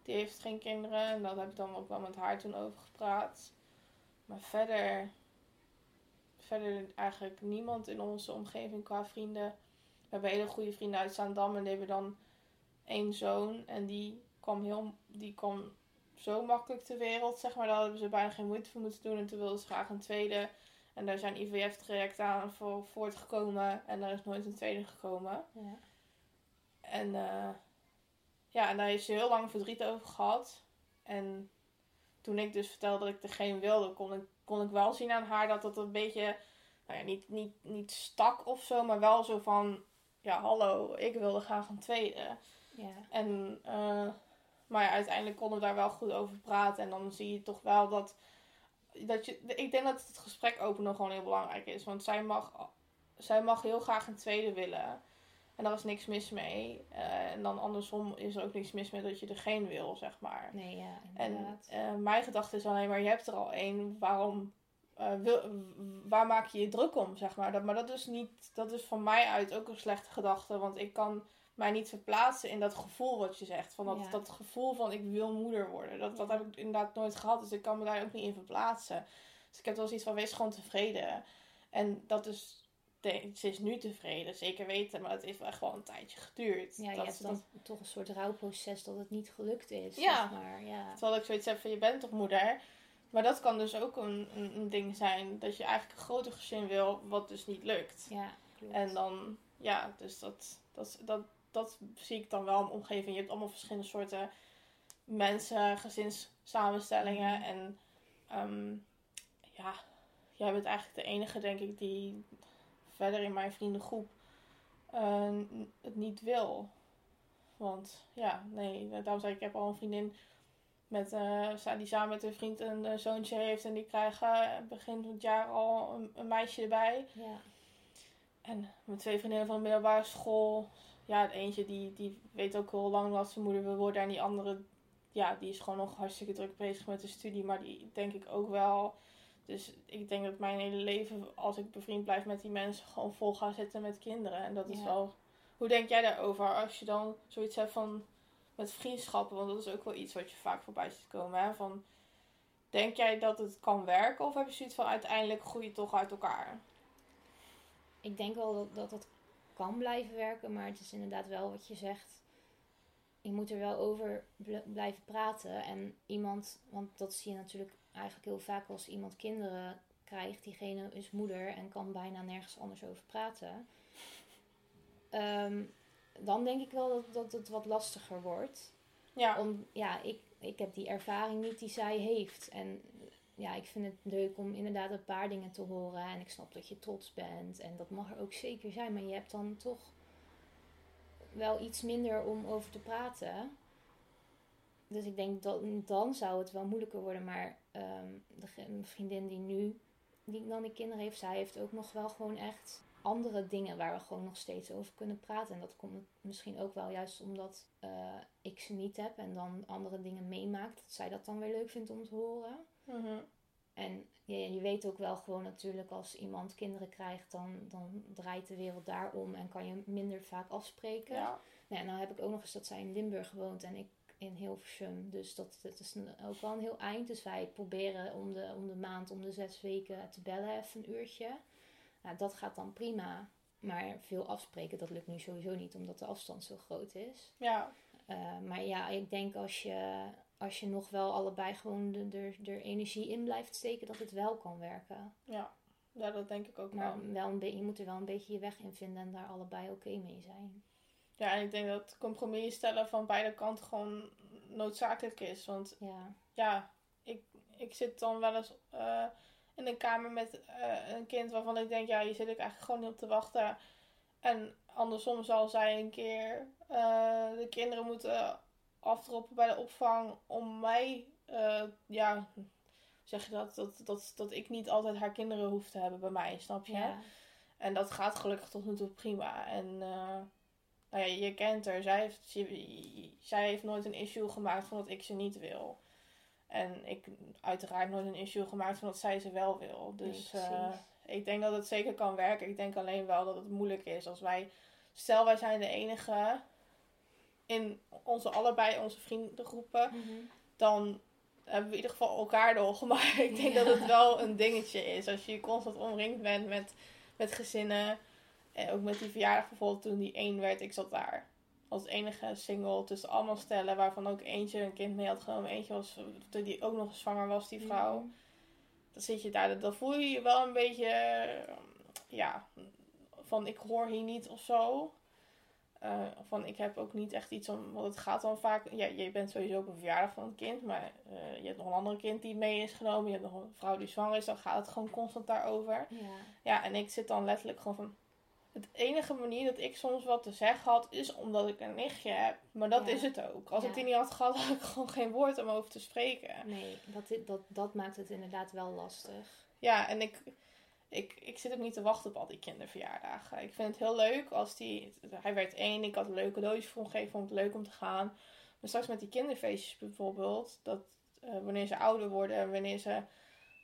Die heeft geen kinderen. En daar heb ik dan ook wel met haar toen over gepraat. Maar verder. Verder eigenlijk niemand in onze omgeving qua vrienden. We hebben hele goede vrienden uit Zaandam. En die hebben dan één zoon. En die kwam, heel, die kwam zo makkelijk ter wereld, zeg maar. Daar hadden ze bijna geen moeite voor moeten doen. En toen wilden ze graag een tweede. En daar zijn IVF-trajecten aan voor voortgekomen. En daar is nooit een tweede gekomen. Ja. En eh, ja, en daar heeft ze heel lang verdriet over gehad. En toen ik dus vertelde dat ik er geen wilde, kon ik, kon ik wel zien aan haar dat het een beetje, nou ja, niet, niet, niet stak of zo, maar wel zo van, ja, hallo, ik wilde graag een tweede. Ja. En, eh, maar ja, uiteindelijk konden we daar wel goed over praten. En dan zie je toch wel dat, dat je, ik denk dat het gesprek openen gewoon heel belangrijk is. Want zij mag, zij mag heel graag een tweede willen. En daar is niks mis mee. Eh, en dan andersom is er ook niks mis mee dat je er geen wil, zeg maar. Nee, ja, En inderdaad. eh, mijn gedachte is alleen maar, je hebt er al één, waarom, eh, wil, waar maak je je druk om, zeg maar. Dat, maar dat is, niet, dat is van mij uit ook een slechte gedachte, want ik kan mij niet verplaatsen in dat gevoel wat je zegt. Van dat, Ja. dat gevoel van, ik wil moeder worden. Dat, dat heb ik inderdaad nooit gehad, dus ik kan me daar ook niet in verplaatsen. Dus ik heb wel zoiets van, wees gewoon tevreden. En dat is, de- ze is nu tevreden, zeker weten, maar het heeft echt wel een tijdje geduurd. Ja, je dat, hebt dan dat- toch een soort rouwproces dat het niet gelukt is. Ja. Zeg maar. ja. Terwijl ik zoiets heb van, je bent toch moeder? Maar dat kan dus ook een, een, een ding zijn. Dat je eigenlijk een groter gezin wil, wat dus niet lukt. ja, klopt. En dan, ja, dus dat, dat, dat, dat zie ik dan wel in mijn omgeving. Je hebt allemaal verschillende soorten mensen, gezinssamenstellingen. En ehm, ja, jij bent eigenlijk de enige, denk ik, die verder in mijn vriendengroep eh, het niet wil. Want ja, nee, daarom zei ik, ik heb al een vriendin met, eh, sa- die samen met een vriend een eh, zoontje heeft. En die krijgen begin van het jaar al een, een meisje erbij. ja. En mijn twee vriendinnen van de middelbare school. Ja, het eentje die, die weet ook heel lang dat ze moeder wil worden. En die andere, ja, die is gewoon nog hartstikke druk bezig met de studie. Maar die denk ik ook wel. Dus ik denk dat mijn hele leven, als ik bevriend blijf met die mensen, gewoon vol ga zitten met kinderen. En dat is Ja. wel. Hoe denk jij daarover als je dan zoiets hebt van met vriendschappen? Want dat is ook wel iets wat je vaak voorbij ziet komen. Hè? Van, denk jij dat het kan werken? Of heb je zoiets van uiteindelijk groei je toch uit elkaar? Ik denk wel dat, dat het kan blijven werken, maar het is inderdaad wel wat je zegt. Je moet er wel over bl- blijven praten. En iemand, want dat zie je natuurlijk eigenlijk heel vaak als iemand kinderen krijgt, diegene is moeder en kan bijna nergens anders over praten. Ehm, dan denk ik wel dat, dat het wat lastiger wordt. Ja, Om, ja, ik, ik heb die ervaring niet die zij heeft. En ja, ik vind het leuk om inderdaad een paar dingen te horen. En ik snap dat je trots bent. En dat mag er ook zeker zijn. Maar je hebt dan toch wel iets minder om over te praten. Dus ik denk dat dan zou het wel moeilijker worden. Maar ehm, de een vriendin die nu die dan die kinderen heeft, zij heeft ook nog wel gewoon echt andere dingen waar we gewoon nog steeds over kunnen praten. En dat komt misschien ook wel juist omdat eh, ik ze niet heb en dan andere dingen meemaakt. Dat zij dat dan weer leuk vindt om te horen. Mhm. En je, je weet ook wel gewoon natuurlijk als iemand kinderen krijgt, dan, dan draait de wereld daarom en kan je minder vaak afspreken. ja. Nou, en dan heb ik ook nog eens dat zij in Limburg woont en ik in Hilversum. Dus dat, dat is een- ook wel een heel eind. Dus wij proberen om de, om de maand, om de zes weken te bellen even een uurtje. Nou, dat gaat dan prima. Maar veel afspreken, dat lukt nu sowieso niet, omdat de afstand zo groot is. ja. Eh, maar ja, ik denk als je, als je nog wel allebei gewoon de, er, er energie in blijft steken, dat het wel kan werken. Ja, ja dat denk ik ook wel. Maar wel een be- je moet er wel een beetje je weg in vinden en daar allebei oké mee zijn. Ja, en ik denk dat compromis stellen van beide kanten gewoon noodzakelijk is. Want Ja, ja, ik, ik zit dan wel eens eh, in een kamer met eh, een kind waarvan ik denk, ja, hier zit ik eigenlijk gewoon niet op te wachten. En andersom zal zij een keer eh, de kinderen moeten afdroppen bij de opvang om mij eh, ja, zeg je dat? Dat, dat? dat ik niet altijd haar kinderen hoef te hebben bij mij, snap je? Ja. En dat gaat gelukkig tot nu toe prima. En eh, nou ja, je kent haar. Zij heeft, ze- zij heeft nooit een issue gemaakt van dat ik ze niet wil. En ik uiteraard nooit een issue gemaakt van dat zij ze wel wil. Dus Nee, eh, ik denk dat het zeker kan werken. Ik denk alleen wel dat het moeilijk is als wij... Stel, wij zijn de enige in onze allebei onze vriendengroepen. Mhm. Dan hebben we in ieder geval elkaar nog. Maar ik denk Ja. dat het wel een dingetje is. Als je constant omringd bent met, met gezinnen. En ook met die verjaardag bijvoorbeeld toen die één werd. Ik zat daar als enige single tussen allemaal stellen. Waarvan ook eentje een kind mee had genomen. Eentje was, die ook nog zwanger was, die vrouw. Mhm. Dan zit je daar. Dan voel je je wel een beetje... Ja, van ik hoor hier niet of zo. Eh, van ik heb ook niet echt iets om. Want het gaat dan vaak. Ja, je bent sowieso op een verjaardag van een kind. Maar eh, je hebt nog een andere kind die mee is genomen. Je hebt nog een vrouw die zwanger is. Dan gaat het gewoon constant daarover. Ja. Ja, en ik zit dan letterlijk gewoon van. Het enige manier dat ik soms wat te zeggen had, is omdat ik een nichtje heb. Maar dat Ja. is het ook. Als ik die niet had gehad, had ik gewoon geen woord om over te spreken. Nee, dat, dat, dat maakt het inderdaad wel lastig. Ja, en ik, ik, ik zit ook niet te wachten op al die kinderverjaardagen. Ik vind het heel leuk als die... Hij werd één, ik had een leuke cadeautjes voor hem gegeven, vond het leuk om te gaan. Maar straks met die kinderfeestjes bijvoorbeeld, dat eh, wanneer ze ouder worden en wanneer ze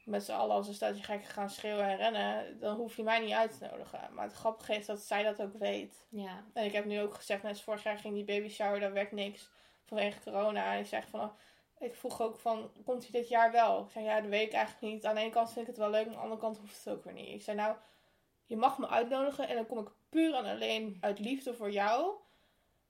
met z'n allen als een stadje gek gaan schreeuwen en rennen, dan hoef je mij niet uit te nodigen. Maar het grappige is dat zij dat ook weet. Ja, En ik heb nu ook gezegd, net als vorig jaar ging die baby shower, daar werd niks vanwege corona. En ik zeg van, oh, ik vroeg ook van, komt hij dit jaar wel? Ik zei, ja, dat weet ik eigenlijk niet. Aan de ene kant vind ik het wel leuk, aan de andere kant hoeft het ook weer niet. Ik zei, nou, je mag me uitnodigen en dan kom ik puur en alleen uit liefde voor jou.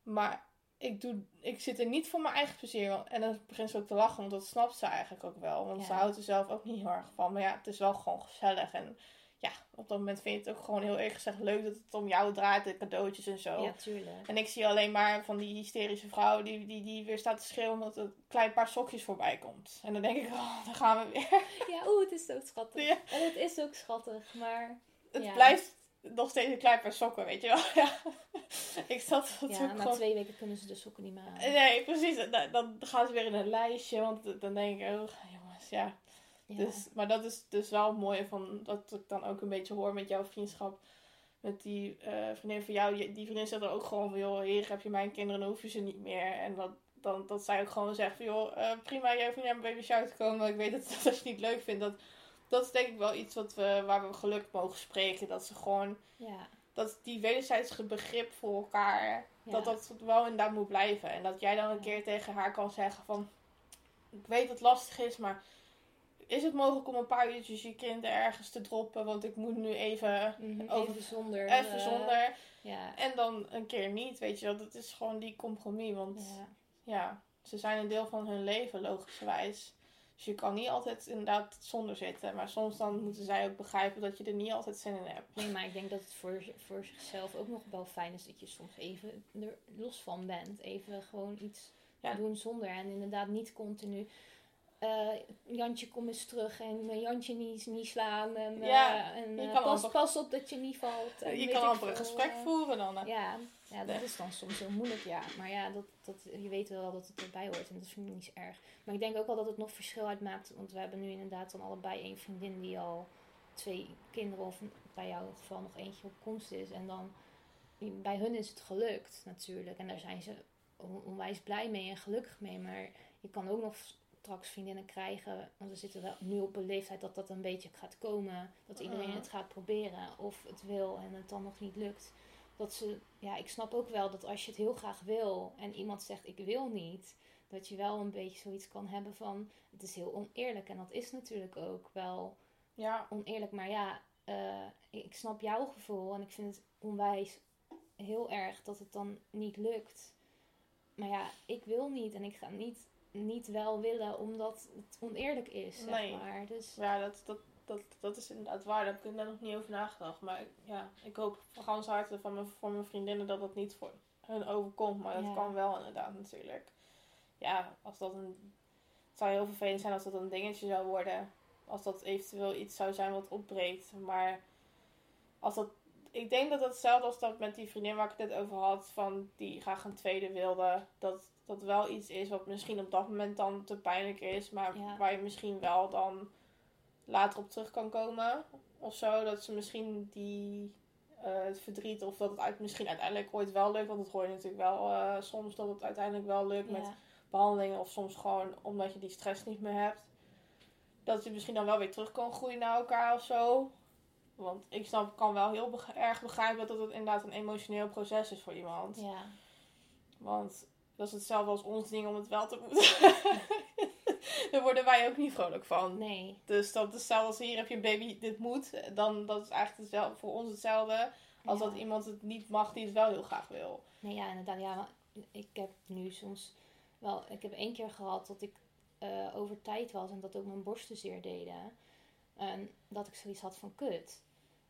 Maar ik, doe, ik zit er niet voor mijn eigen plezier. En dan begint ze ook te lachen, want dat snapt ze eigenlijk ook wel. Want ze houdt er zelf ook niet heel erg van. Maar ja, het is wel gewoon gezellig. En ja, op dat moment vind je het ook gewoon heel erg gezegd leuk dat het om jou draait, de cadeautjes en zo. ja, tuurlijk. En ik zie alleen maar van die hysterische vrouw die, die, die weer staat te schreeuwen omdat een klein paar sokjes voorbij komt. En dan denk ik, oh, daar gaan we weer. Ja, oeh, het is zo schattig. Ja. En het is ook schattig, maar... Het Ja. blijft nog steeds een klein paar sokken, weet je wel. Ja. ik zat Ja, na gewoon... twee weken kunnen ze de sokken niet meer aan. Nee, precies. Dan, dan gaan ze weer in een lijstje, want dan denk ik, oh, jongens, ja. Ja. Dus, maar dat is dus wel het mooie van dat ik dan ook een beetje hoor met jouw vriendschap. Met die eh, vriendin van jou. Die die vriendin zegt er ook gewoon van, joh, hier heb je mijn kinderen, dan hoef je ze niet meer. En dat, dan, dat zij ook gewoon zegt van, joh, eh, prima, jij hoeft niet naar mijn baby shower te komen. Ik weet dat, dat als je het niet leuk vindt, dat, dat is denk ik wel iets wat we, waar we geluk mogen spreken. Dat ze gewoon, ja. dat die wederzijdse begrip voor elkaar, Ja. dat dat wel inderdaad moet blijven. En dat jij dan een keer tegen haar kan zeggen van, ik weet dat het lastig is, maar is het mogelijk om een paar uurtjes je kind ergens te droppen? Want ik moet nu even, Mhm, over- Even zonder... even eh, zonder. Ja. En dan een keer niet, weet je wel. Dat is gewoon die compromis. Want ja. ja, ze zijn een deel van hun leven, logischerwijs. Dus je kan niet altijd inderdaad zonder zitten. Maar soms dan moeten zij ook begrijpen dat je er niet altijd zin in hebt. Nee, maar ik denk dat het voor, voor zichzelf ook nog wel fijn is dat je soms even er los van bent. Even gewoon iets Ja. doen zonder. En inderdaad niet continu. Eh, Jantje, kom eens terug en eh, Jantje niet, niet slaan. En, eh, Ja, en kan pas, amper- pas op dat je niet valt. en je kan amper een gesprek voeren dan. Ja, ja dat Nee. is dan soms heel moeilijk, ja. Maar ja, dat, dat, je weet wel dat het erbij hoort en dat vind ik niet zo erg. Maar ik denk ook wel dat het nog verschil uitmaakt. Want we hebben nu inderdaad dan allebei één vriendin die al twee kinderen, of bij jou in het geval nog eentje op komst is. En dan, bij hun is het gelukt natuurlijk. En daar zijn ze on- onwijs blij mee en gelukkig mee. Maar je kan ook nog straks vriendinnen krijgen. Want we zitten wel nu op een leeftijd dat dat een beetje gaat komen. Dat iedereen Mhm. het gaat proberen of het wil en het dan nog niet lukt dat ze, ja, ik snap ook wel dat als je het heel graag wil en iemand zegt ik wil niet, dat je wel een beetje zoiets kan hebben van het is heel oneerlijk. En dat is natuurlijk ook wel Ja, oneerlijk, maar ja, eh, ik snap jouw gevoel en ik vind het onwijs heel erg dat het dan niet lukt. Maar ja, ik wil niet en ik ga niet, niet wel willen omdat het oneerlijk is, zeg Nee. maar. Dus ja dat, dat, dat, dat is inderdaad waar. Daar heb ik net nog niet over nagedacht. Maar ja, ik hoop van gans harte van mijn, voor mijn vriendinnen dat dat niet voor hun overkomt. Maar dat Ja. kan wel inderdaad natuurlijk. Ja, als dat een... Het zou heel vervelend zijn als dat een dingetje zou worden. Als dat eventueel iets zou zijn wat opbreekt. Maar als dat ik denk dat hetzelfde als dat met die vriendin waar ik het net over had, van die graag een tweede wilde, dat dat wel iets is wat misschien op dat moment dan te pijnlijk is, maar Ja. waar je misschien wel dan later op terug kan komen of zo. Dat ze misschien die eh, het verdriet of dat het uit, misschien uiteindelijk ooit wel lukt, want dat hoor je natuurlijk wel eh, soms dat het uiteindelijk wel lukt met behandelingen of soms gewoon omdat je die stress niet meer hebt. Dat je misschien dan wel weer terug kan groeien naar elkaar of zo. Want ik snap, kan wel heel beg- erg begrijpen dat het inderdaad een emotioneel proces is voor iemand. Ja. Want dat is hetzelfde als ons ding om het wel te moeten. Daar worden wij ook niet vrolijk van. Nee. Dus dat is hetzelfde als hier heb je een baby, dit moet. Dan dat is eigenlijk hetzelfde, voor ons hetzelfde als Ja. dat iemand het niet mag die het wel heel graag wil. Nee, ja, inderdaad. Ja, maar ik heb nu soms wel... Ik heb één keer gehad dat ik eh, over tijd was en dat ook mijn borsten zeer deden. En dat ik zoiets had van kut.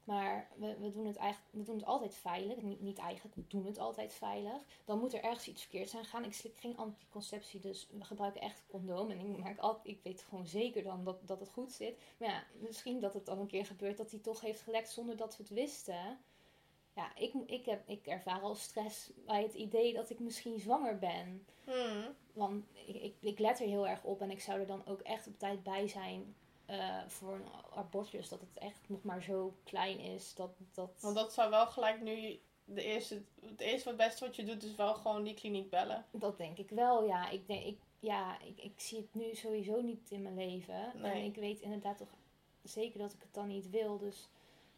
Maar we, we, doen het eigenlijk, we doen het altijd veilig. Niet, niet eigenlijk, we doen het altijd veilig. Dan moet er ergens iets verkeerd zijn gaan. Ik slik geen anticonceptie, dus we gebruiken echt condoom. En ik, merk altijd, ik weet gewoon zeker dan dat, dat het goed zit. Maar ja, misschien dat het dan een keer gebeurt dat hij toch heeft gelekt zonder dat we het wisten. Ja, ik, ik, heb, ik ervaar al stress bij het idee dat ik misschien zwanger ben. Hmm. Want ik, ik, ik let er heel erg op en ik zou er dan ook echt op tijd bij zijn eh, voor een abortus. Dat het echt nog maar zo klein is. Dat, dat... Want dat zou wel gelijk nu de eerste, het eerste wat beste wat je doet is wel gewoon die kliniek bellen. Dat denk ik wel, ja. Ik, denk, ik, ja, ik, ik zie het nu sowieso niet in mijn leven. Nee. En ik weet inderdaad toch zeker dat ik het dan niet wil. Dus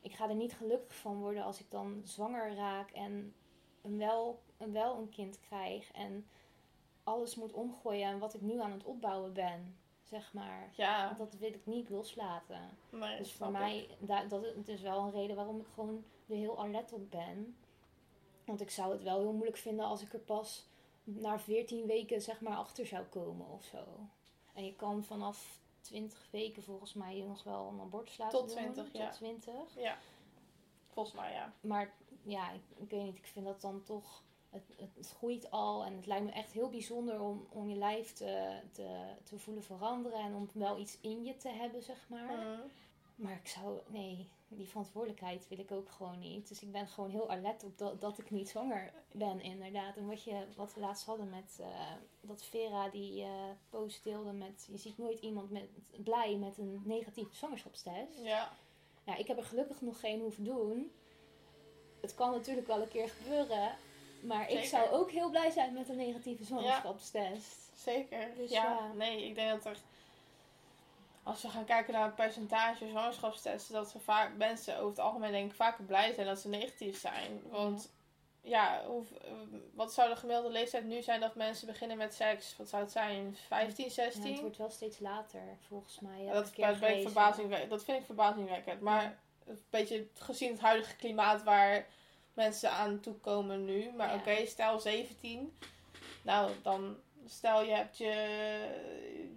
ik ga er niet gelukkig van worden als ik dan zwanger raak en een wel, een wel een kind krijg. En alles moet omgooien en wat ik nu aan het opbouwen ben, zeg maar. Ja, Dat wil ik niet loslaten. nee, Dus voor mij, da, dat is het is wel een reden waarom ik gewoon er heel alert op ben. Want ik zou het wel heel moeilijk vinden als ik er pas na 14 weken zeg maar achter zou komen of zo. En je kan vanaf 20 weken volgens mij nog wel een abortus laten Tot doen. 20, Tot ja. 20. Ja, volgens mij ja. Maar ja, ik, ik weet niet, ik vind dat dan toch... Het, het, groeit al en het lijkt me echt heel bijzonder om, om je lijf te, te, te voelen veranderen. En om wel iets in je te hebben, zeg maar. Hmm. Maar ik zou, nee, die verantwoordelijkheid wil ik ook gewoon niet. Dus ik ben gewoon heel alert op dat, dat ik niet zwanger ben, inderdaad. En wat, je, wat we laatst hadden met eh, dat Vera die eh post deelde met... Je ziet nooit iemand met, blij met een negatieve zwangerschapstest. Ja, Ja, ik heb er gelukkig nog geen hoeven doen. Het kan natuurlijk wel een keer gebeuren. Maar ik zou ook heel blij zijn met een negatieve zwangerschapstest. zeker. Dus ja, ja. nee, ik denk dat er... Als we gaan kijken naar het percentage zwangerschapstesten, dat ze vaak mensen over het algemeen denk ik vaker blij zijn dat ze negatief zijn. Want ja, hoe, wat zou de gemiddelde leeftijd nu zijn dat mensen beginnen met seks? Wat zou het zijn? 15, Ja, 16? het wordt wel steeds later, volgens mij. Ja, dat, dat, ik verbazingwekkend. dat vind ik verbazingwekkend. Maar een beetje gezien het huidige klimaat waar mensen aan toe komen nu. Maar Ja. oké, stel 17. Nou, dan stel je hebt je,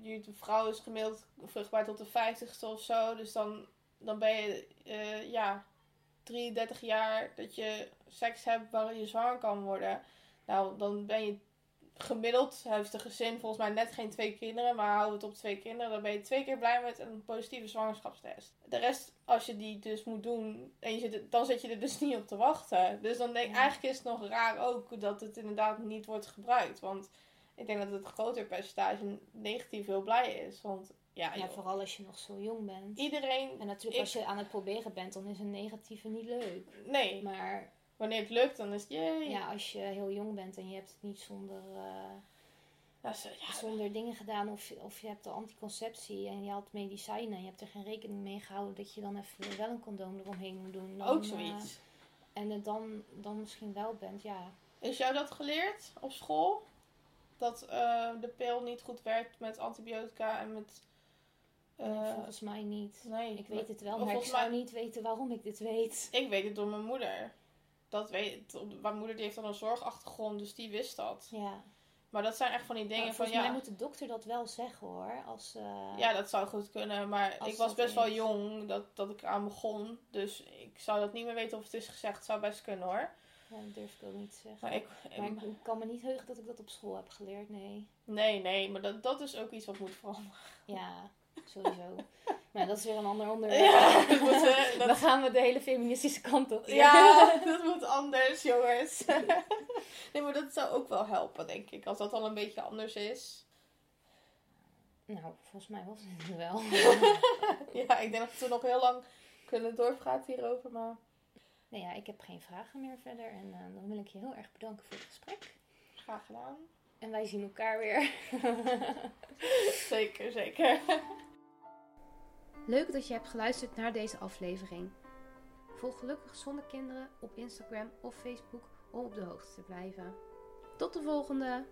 je vrouw is gemiddeld vruchtbaar tot de 50ste of zo. Dus dan, dan ben je eh, ja, 33 jaar dat je seks hebt waarin je zwanger kan worden. Nou, dan ben je gemiddeld, heeft een gezin volgens mij net geen twee kinderen, maar houden we het op twee kinderen, dan ben je twee keer blij met een positieve zwangerschapstest. De rest, als je die dus moet doen, en je zit, dan zit je er dus niet op te wachten. Dus dan denk ik, eigenlijk is het nog raar ook dat het inderdaad niet wordt gebruikt. Want ik denk dat het groter percentage negatief heel blij is. Want ja, vooral als je nog zo jong bent. iedereen, En natuurlijk, Ik- als je aan het proberen bent, dan is een negatieve niet leuk. nee, Maar wanneer het lukt, dan is het jee. ja, als je heel jong bent en je hebt het niet zonder, eh, zo- ja, zonder dingen gedaan, of, of je hebt de anticonceptie en je had medicijnen en je hebt er geen rekening mee gehouden dat je dan even wel een condoom eromheen moet doen. Dan, ook eh, zoiets. en het dan, dan misschien wel bent, ja. Is jou dat geleerd op school? Dat eh, de pil niet goed werkt met antibiotica en met... volgens mij niet. nee, Ik weet het wel, maar ik volgens zou mij- niet weten waarom ik dit weet. Ik weet het door mijn moeder. Dat weet, mijn moeder die heeft dan een zorgachtergrond, dus die wist dat. Ja. Maar dat zijn echt van die dingen Nou, van ja, moet de dokter dat wel zeggen hoor. Als, eh, ja, dat zou goed kunnen. Maar ik was best wel jong dat, dat ik aan begon. Dus ik zou dat niet meer weten of het is gezegd. Het zou best kunnen hoor. ja, dat durf ik ook niet te zeggen. Maar ik, Maar ik, ik kan me niet heugen dat ik dat op school heb geleerd, nee. nee, nee, maar dat, dat is ook iets wat moet veranderen. Ja, sowieso. Maar dat is weer een ander onderwerp. Ja, dat moet, dat- Dan gaan we de hele feministische kant op. ja, dat moet anders, jongens. nee, maar dat zou ook wel helpen, denk ik. Als dat al een beetje anders is. Nou, volgens mij was het wel. Ja, ik denk dat we nog heel lang kunnen doorpraten hierover, maar nou ja, ik heb geen vragen meer verder. En eh, dan wil ik je heel erg bedanken voor het gesprek. graag gedaan. En wij zien elkaar weer. Zeker, zeker. Leuk dat je hebt geluisterd naar deze aflevering. Volg Gelukkig Zonder Kinderen op Instagram of Facebook om op de hoogte te blijven. Tot de volgende!